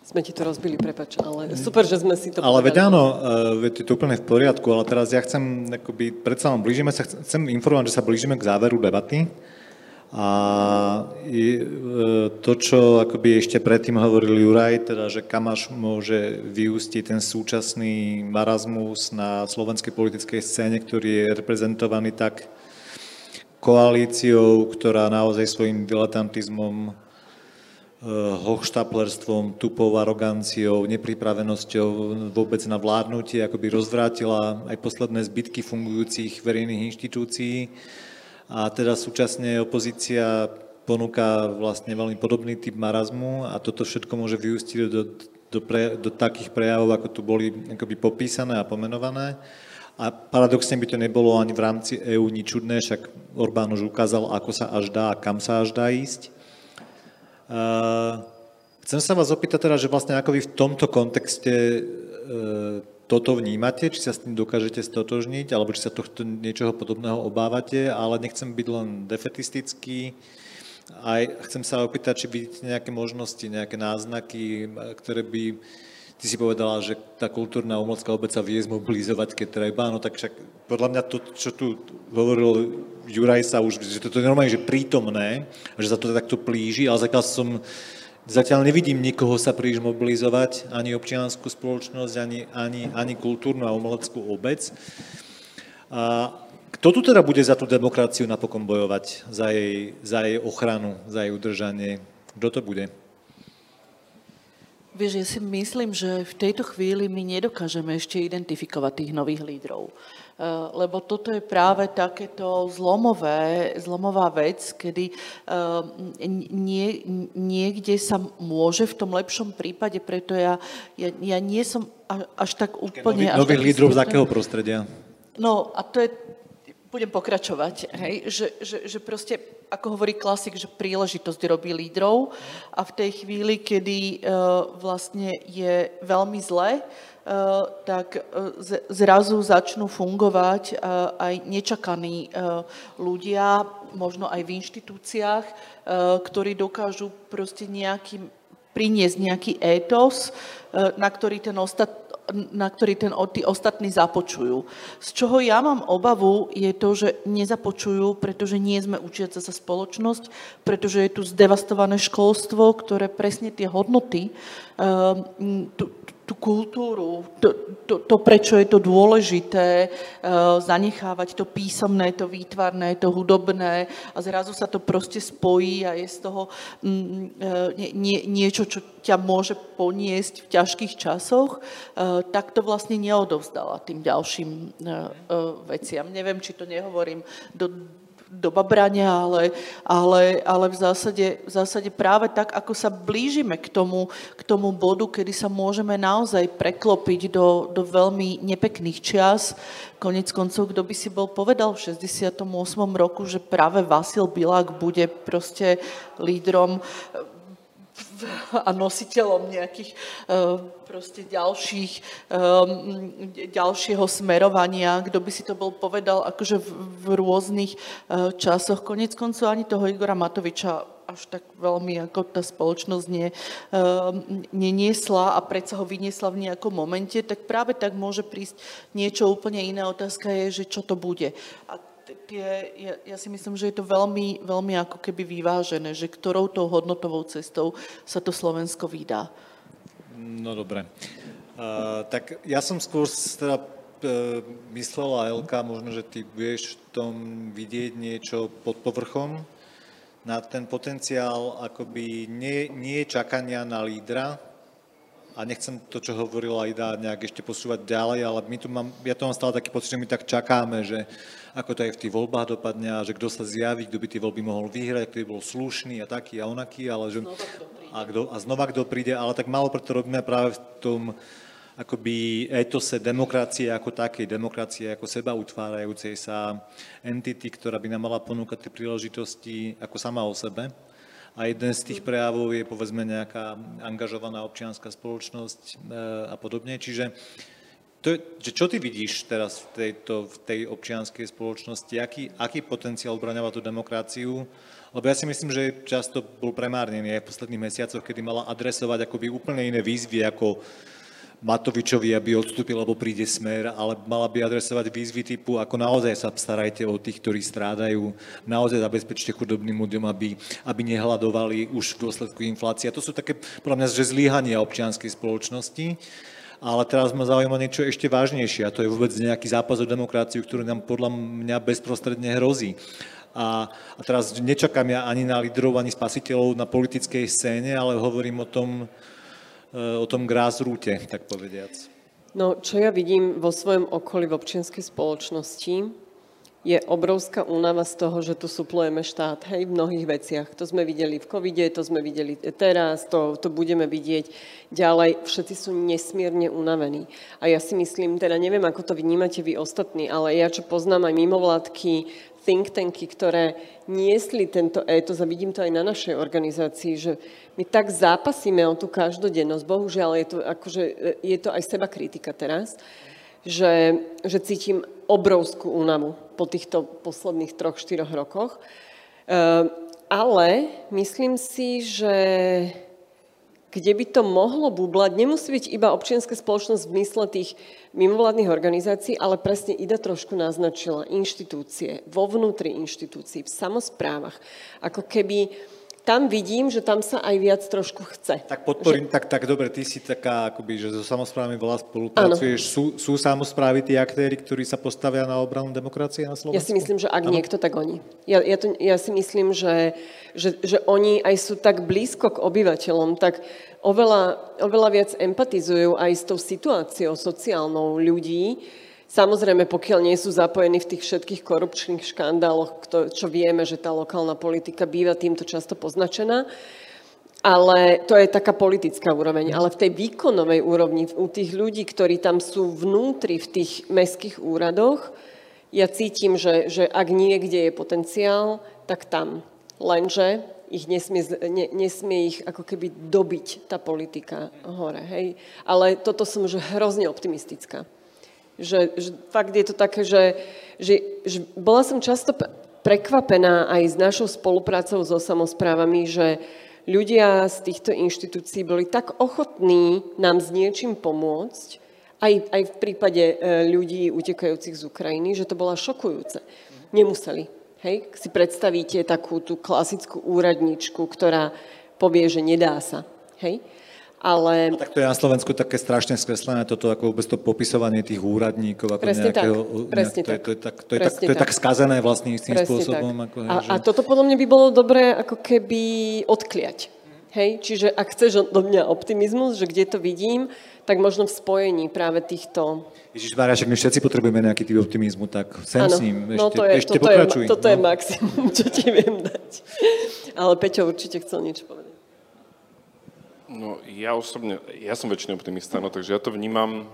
Sme ti to rozbili, prepač, ale super, že sme si to Ale veď áno, e, veď je to úplne v poriadku, ale teraz ja chcem, akoby, predsa len blížime sa, chcem informovať, že sa blížime k záveru debaty. A e, to, čo akoby ešte predtým hovoril Juraj, teda, že kam až môže vyústiť ten súčasný marazmus na slovenskej politickej scéne, ktorý je reprezentovaný tak koalíciou, ktorá naozaj svojim diletantizmom, e, hochštaplerstvom, tupou aroganciou, nepripravenosťou vôbec na vládnutie akoby rozvrátila aj posledné zbytky fungujúcich verejných inštitúcií a teda súčasne opozícia ponúka vlastne veľmi podobný typ marazmu a toto všetko môže vyústiť do, do, pre, do takých prejavov, ako tu boli akoby popísané a pomenované. A paradoxne by to nebolo ani v rámci EÚ nič čudné, však Orbán už ukázal, ako sa až dá a kam sa až dá ísť. Uh, chcem sa vás opýtať teda, že vlastne ako vy v tomto kontexte uh, toto vnímate, či sa s tým dokážete stotožniť, alebo či sa tohto niečoho podobného obávate, ale nechcem byť len defetistický. Aj chcem sa opýtať, či vidíte nejaké možnosti, nejaké náznaky, ktoré by Ty si povedala, že tá kultúrna umelecká obec sa vie zmobilizovať, keď treba, no tak však podľa mňa to, čo tu hovoril Juraj sa už, že toto je normálne, že prítomné, že sa to takto plíži, ale zatiaľ som Zatiaľ nevidím nikoho sa príliš mobilizovať, ani občianskú spoločnosť, ani, ani, ani kultúrnu a umeleckú obec. A kto tu teda bude za tú demokraciu napokon bojovať, za jej, za jej ochranu, za jej udržanie? Kto to bude? Vieš, ja si myslím, že v tejto chvíli my nedokážeme ešte identifikovať tých nových lídrov. Eh, lebo toto je práve takéto zlomové, zlomová vec, kedy eh, nie, niekde sa môže v tom lepšom prípade, preto ja, ja, ja nie som až tak úplne... Nový, nových lídrov z akého prostredia? No a to je, budem pokračovať, hej, že, že, že proste ako hovorí klasik, že príležitosť robí lídrov. A v tej chvíli, kedy uh, vlastne je veľmi zle, Uh, tak uh, zrazu začnú fungovať aj nečakaní ľudia, možno aj v inštitúciách, ktorí dokážu proste nejaký, priniesť nejaký étos, na ktorý ten ostat, na ktorý ten, tí ostatní započujú. Z čoho ja mám obavu je to, že nezapočujú, pretože nie sme učiaca sa spoločnosť, pretože je tu zdevastované školstvo, ktoré presne tie hodnoty, um, tú, tú kultúru, to, to, to, prečo je to dôležité, uh, zanechávať to písomné, to výtvarné, to hudobné a zrazu sa to proste spojí a je z toho um, nie, niečo, čo ťa môže poniesť v ťažkých časoch, uh, tak to vlastne neodovzdala tým ďalším veciam. Neviem, či to nehovorím do do babrania, ale, ale, ale v, zásade, v zásade práve tak, ako sa blížime k tomu, k tomu bodu, kedy sa môžeme naozaj preklopiť do, do veľmi nepekných čias. Konec koncov, kto by si bol povedal v 68. roku, že práve Vasil Bilák bude proste lídrom [LAUGHS] a nositeľom nejakých eh, proste ďalších, eh, ďalšieho smerovania, kto by si to bol povedal akože v, rôznych eh, časoch. Konec koncov ani toho Igora Matoviča až tak veľmi ako tá spoločnosť nie, neniesla a predsa ho vyniesla v nejakom momente, tak práve tak môže prísť niečo úplne iné. Otázka je, že čo to bude. A tie, ja, ja si myslím, že je to veľmi, veľmi ako keby vyvážené, že ktorou tou hodnotovou cestou sa to Slovensko vydá. No dobre. Uh, tak ja som skôr teda uh, myslela, Elka, možno, že ty budeš v tom vidieť niečo pod povrchom, na ten potenciál akoby nie, nie čakania na lídra, a nechcem to, čo hovorila Ida, nejak ešte posúvať ďalej, ale my tu mám, ja to mám stále taký pocit, že my tak čakáme, že ako to aj v tých voľbách dopadne a že kto sa zjaví, kto by tie voľby mohol vyhrať, kto by bol slušný a taký a onaký, ale že... A, kdo, a znova kto príde, ale tak málo preto robíme práve v tom akoby etose demokracie ako takej, demokracie ako seba utvárajúcej sa entity, ktorá by nám mala ponúkať tie príležitosti ako sama o sebe a jeden z tých prejavov je povedzme nejaká angažovaná občianská spoločnosť e, a podobne. Čiže to, že čo ty vidíš teraz v, tejto, v tej občianskej spoločnosti, aký, aký potenciál obraňovať tú demokraciu? Lebo ja si myslím, že často bol premárnený aj v posledných mesiacoch, kedy mala adresovať akoby úplne iné výzvy ako Matovičovi, aby odstúpil, alebo príde smer, ale mala by adresovať výzvy typu, ako naozaj sa starajte o tých, ktorí strádajú, naozaj zabezpečte chudobným ľuďom, aby, aby nehľadovali už v dôsledku inflácie. A to sú také, podľa mňa, že zlíhania občianskej spoločnosti. Ale teraz ma zaujíma niečo ešte vážnejšie a to je vôbec nejaký zápas o demokraciu, ktorý nám podľa mňa bezprostredne hrozí. A, a teraz nečakám ja ani na lídrov, ani spasiteľov na politickej scéne, ale hovorím o tom, o tom grassroote, tak povediac. No, čo ja vidím vo svojom okolí v občianskej spoločnosti, je obrovská únava z toho, že tu suplujeme štát, hej, v mnohých veciach. To sme videli v covide, to sme videli teraz, to, to budeme vidieť ďalej. Všetci sú nesmierne unavení. A ja si myslím, teda neviem, ako to vnímate vy ostatní, ale ja, čo poznám aj mimovládky, think tanky, ktoré niesli tento étos, a vidím to aj na našej organizácii, že my tak zápasíme o tú každodennosť, bohužiaľ je to, akože, je to aj seba kritika teraz, že, že cítim obrovskú únavu po týchto posledných troch, štyroch rokoch. Ehm, ale myslím si, že kde by to mohlo bublať, nemusí byť iba občianská spoločnosť v mysle tých mimovládnych organizácií, ale presne Ida trošku naznačila inštitúcie, vo vnútri inštitúcií, v samozprávach. Ako keby tam vidím, že tam sa aj viac trošku chce. Tak podporím, že... tak, tak dobre, ty si taká, akoby, že so samozprávami veľa spolupracuješ. Sú, sú samozprávy tí aktéry, ktorí sa postavia na obranu demokracie na Slovensku? Ja si myslím, že ak ano? niekto, tak oni. Ja, ja, to, ja si myslím, že, že, že oni aj sú tak blízko k obyvateľom, tak oveľa, oveľa viac empatizujú aj s tou situáciou sociálnou ľudí, Samozrejme, pokiaľ nie sú zapojení v tých všetkých korupčných škandáloch, čo vieme, že tá lokálna politika býva týmto často poznačená, ale to je taká politická úroveň. Ale v tej výkonovej úrovni, u tých ľudí, ktorí tam sú vnútri v tých mestských úradoch, ja cítim, že, že ak niekde je potenciál, tak tam. Lenže ich nesmie, ne, nesmie ich ako keby dobiť tá politika hore. Hej? Ale toto som už hrozne optimistická. Že, že fakt je to také, že, že, že bola som často prekvapená aj s našou spoluprácou so samozprávami, že ľudia z týchto inštitúcií boli tak ochotní nám s niečím pomôcť, aj, aj v prípade e, ľudí utekajúcich z Ukrajiny, že to bola šokujúce. Nemuseli. Hej? Si predstavíte takú tú klasickú úradničku, ktorá povie, že nedá sa. Hej? Ale... No, tak to je na Slovensku také strašne skreslené, toto ako vôbec to popisovanie tých úradníkov. Ako presne nejakého, tak, presne to, je, to, je, tak, to, je tak, to je tak skazené vlastne istým presne spôsobom. Tak. Ako, a, že... a toto podľa mňa by bolo dobré ako keby odkliať. Hej? Čiže ak chceš do mňa optimizmus, že kde to vidím, tak možno v spojení práve týchto... Ježiš Mária, my všetci potrebujeme nejaký typ optimizmu, tak sem ano, s ním, ešte, no to je, ešte toto pokračuj. Je, toto no. je maximum, [LAUGHS] čo ti viem dať. Ale Peťo určite chcel niečo povedať. No ja osobne, ja som väčšinou optimista, no, takže ja to vnímam,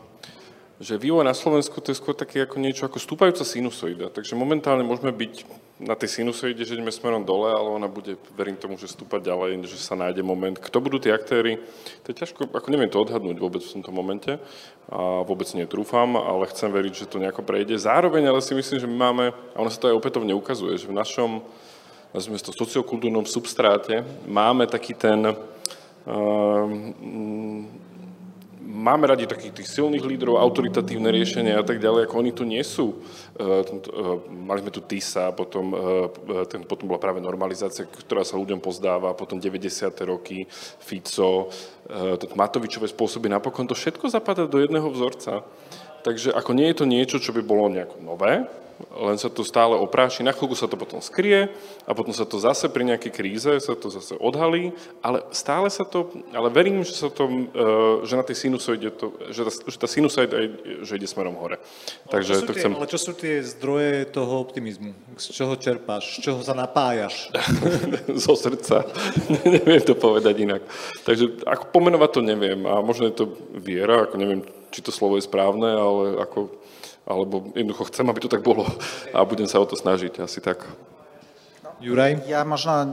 že vývoj na Slovensku to je skôr také ako niečo ako stúpajúca sinusoida. Takže momentálne môžeme byť na tej sinusoide, že ideme smerom dole, ale ona bude, verím tomu, že stúpať ďalej, že sa nájde moment. Kto budú tí aktéry, to je ťažko, ako neviem to odhadnúť vôbec v tomto momente a vôbec netrúfam, ale chcem veriť, že to nejako prejde. Zároveň ale si myslím, že my máme, a ono sa to aj opätovne ukazuje, že v našom, nazvime to sociokultúrnom substráte máme taký ten, máme radi takých tých silných lídrov, autoritatívne riešenia a tak ďalej, ako oni tu nie sú. Ehm, ehm, mali sme tu TISA, potom, ten, potom bola práve normalizácia, ktorá sa ľuďom pozdáva, potom 90. roky, Fico, Matovičové spôsoby, napokon to všetko zapadá do jedného vzorca. Takže ako nie je to niečo, čo by bolo nejako nové, len sa to stále opráši, na chvíľku sa to potom skrie a potom sa to zase pri nejakej kríze sa to zase odhalí, ale stále sa to, ale verím, že sa to, e, že na tej sinusoide to, že tá, že tá sinusoida že ide smerom hore. Takže to tie, chcem... Ale čo sú tie zdroje toho optimizmu? Z čoho čerpáš? Z čoho sa napájaš? [LAUGHS] Zo srdca. [LAUGHS] neviem to povedať inak. Takže ako pomenovať to neviem a možno je to viera, ako neviem, či to slovo je správne, ale ako alebo jednoducho chcem, aby to tak bolo a budem sa o to snažiť, asi tak. Juraj? Ja možno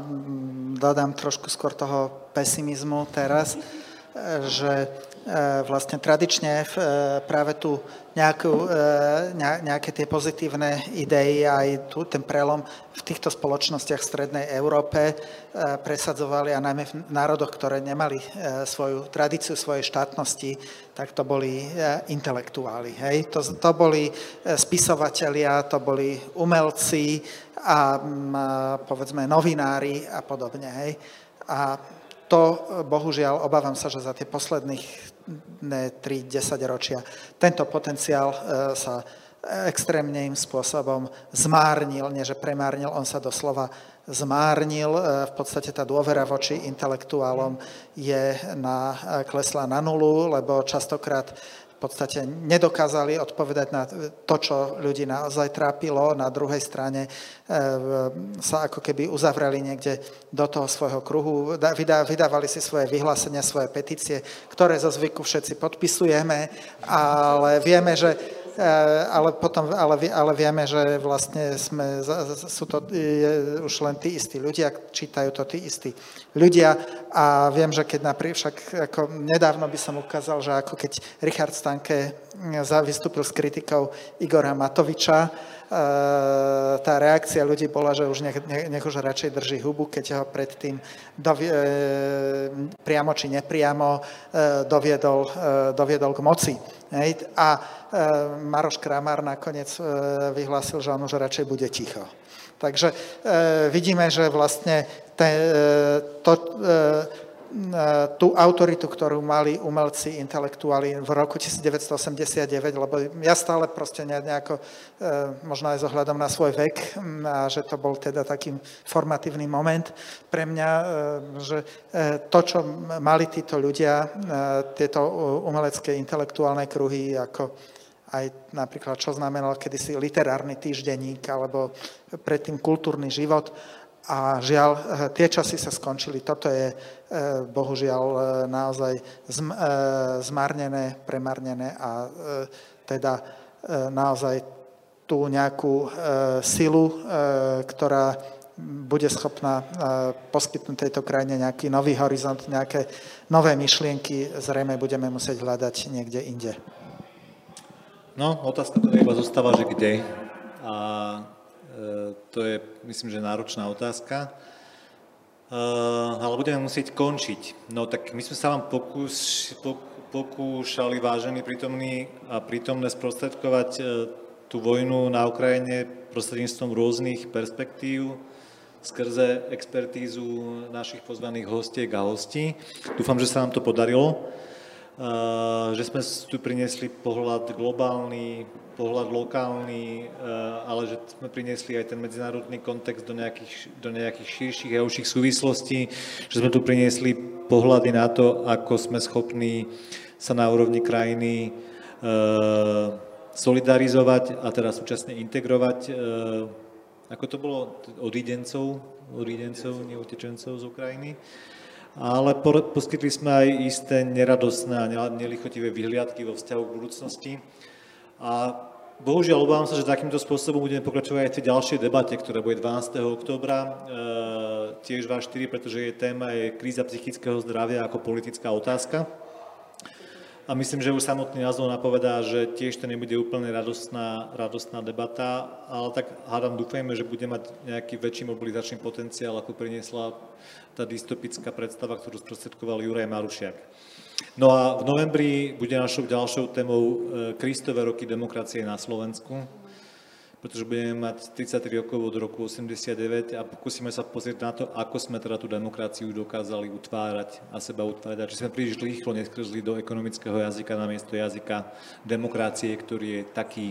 dodám trošku skôr toho pesimizmu teraz, že E, vlastne tradične e, práve tu nejakú, e, nejaké tie pozitívne idei aj tu ten prelom v týchto spoločnostiach v Strednej Európe presadzovali a najmä v národoch, ktoré nemali svoju tradíciu svojej štátnosti, tak to boli intelektuáli. Hej? To, to boli spisovatelia, to boli umelci a povedzme novinári a podobne. Hej? A to bohužiaľ, obávam sa, že za tie posledných 3-10 ročia. Tento potenciál e, sa extrémnym spôsobom zmárnil, nie že premárnil, on sa doslova zmárnil. E, v podstate tá dôvera voči intelektuálom je na, klesla na nulu, lebo častokrát podstate nedokázali odpovedať na to, čo ľudí naozaj trápilo. Na druhej strane e, sa ako keby uzavreli niekde do toho svojho kruhu, vydávali si svoje vyhlásenia, svoje petície, ktoré zo zvyku všetci podpisujeme, ale vieme, že ale potom, ale, ale vieme, že vlastne sme, sú to je, už len tí istí ľudia, čítajú to tí istí ľudia a viem, že keď napríklad, však ako nedávno by som ukázal, že ako keď Richard Stanke vystúpil s kritikou Igora Matoviča, eh, tá reakcia ľudí bola, že už nech, nech už radšej drží hubu, keď ho predtým dovie, priamo či nepriamo doviedol, doviedol k moci. A e, Maroš Kramar nakoniec e, vyhlásil, že on už radšej bude ticho. Takže e, vidíme, že vlastne to, tú autoritu, ktorú mali umelci, intelektuáli v roku 1989, lebo ja stále proste nejako, možno aj s ohľadom na svoj vek, a že to bol teda taký formatívny moment pre mňa, že to, čo mali títo ľudia, tieto umelecké intelektuálne kruhy, ako aj napríklad, čo znamenal kedysi literárny týždenník alebo predtým kultúrny život. A žiaľ, eh, tie časy sa skončili. Toto je eh, bohužiaľ eh, naozaj zmarnené, premarnené a teda naozaj tú nejakú silu, ktorá bude schopná poskytnúť tejto krajine nejaký nový horizont, nejaké nové myšlienky, zrejme budeme musieť hľadať niekde inde. No, otázka to iba zostáva, že kde. A to je, myslím, že náročná otázka. E, ale budeme musieť končiť. No tak my sme sa vám pokúš, pokúšali, vážení prítomní a prítomné sprostredkovať e, tú vojnu na Ukrajine prostredníctvom rôznych perspektív, skrze expertízu našich pozvaných hostiek a hostí. Dúfam, že sa nám to podarilo že sme tu priniesli pohľad globálny, pohľad lokálny, ale že sme priniesli aj ten medzinárodný kontext do nejakých, do nejakých širších a užších súvislostí, že sme tu priniesli pohľady na to, ako sme schopní sa na úrovni krajiny solidarizovať a teda súčasne integrovať, ako to bolo, odídencov, odídencov, neutečencov z Ukrajiny ale poskytli sme aj isté neradostné a nelichotivé vyhliadky vo vzťahu k budúcnosti. A bohužiaľ obávam sa, že takýmto spôsobom budeme pokračovať aj v tej ďalšej debate, ktorá bude 12. oktobra, e, tiež 2.4, pretože je téma je kríza psychického zdravia ako politická otázka. A myslím, že už samotný názov napovedá, že tiež to nebude úplne radostná, radostná debata, ale tak hádam, dúfajme, že bude mať nejaký väčší mobilizačný potenciál, ako priniesla tá dystopická predstava, ktorú sprostredkoval Juraj Marušiak. No a v novembri bude našou ďalšou témou e, Kristové roky demokracie na Slovensku pretože budeme mať 33 rokov od roku 89 a pokúsime sa pozrieť na to, ako sme teda tú demokraciu dokázali utvárať a seba utvárať. A či sme príliš rýchlo neskrzli do ekonomického jazyka namiesto jazyka demokracie, ktorý je taký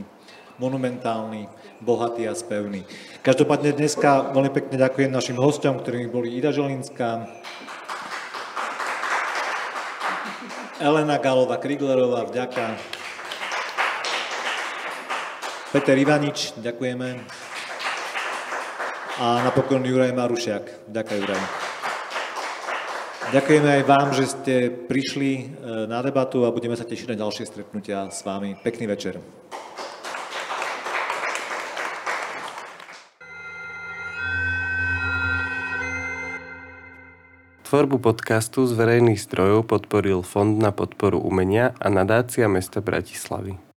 monumentálny, bohatý a spevný. Každopádne dneska veľmi pekne ďakujem našim hostom, ktorými boli Ida Želinská, Elena Galova Kriglerová, vďaka. Peter Ivanič, ďakujeme. A napokon Juraj Marušiak. Ďakujem, Juraj. Ďakujeme aj vám, že ste prišli e, na debatu a budeme sa tešiť na ďalšie stretnutia s vami. Pekný večer. Tvorbu podcastu z verejných zdrojov podporil Fond na podporu umenia a nadácia mesta Bratislavy.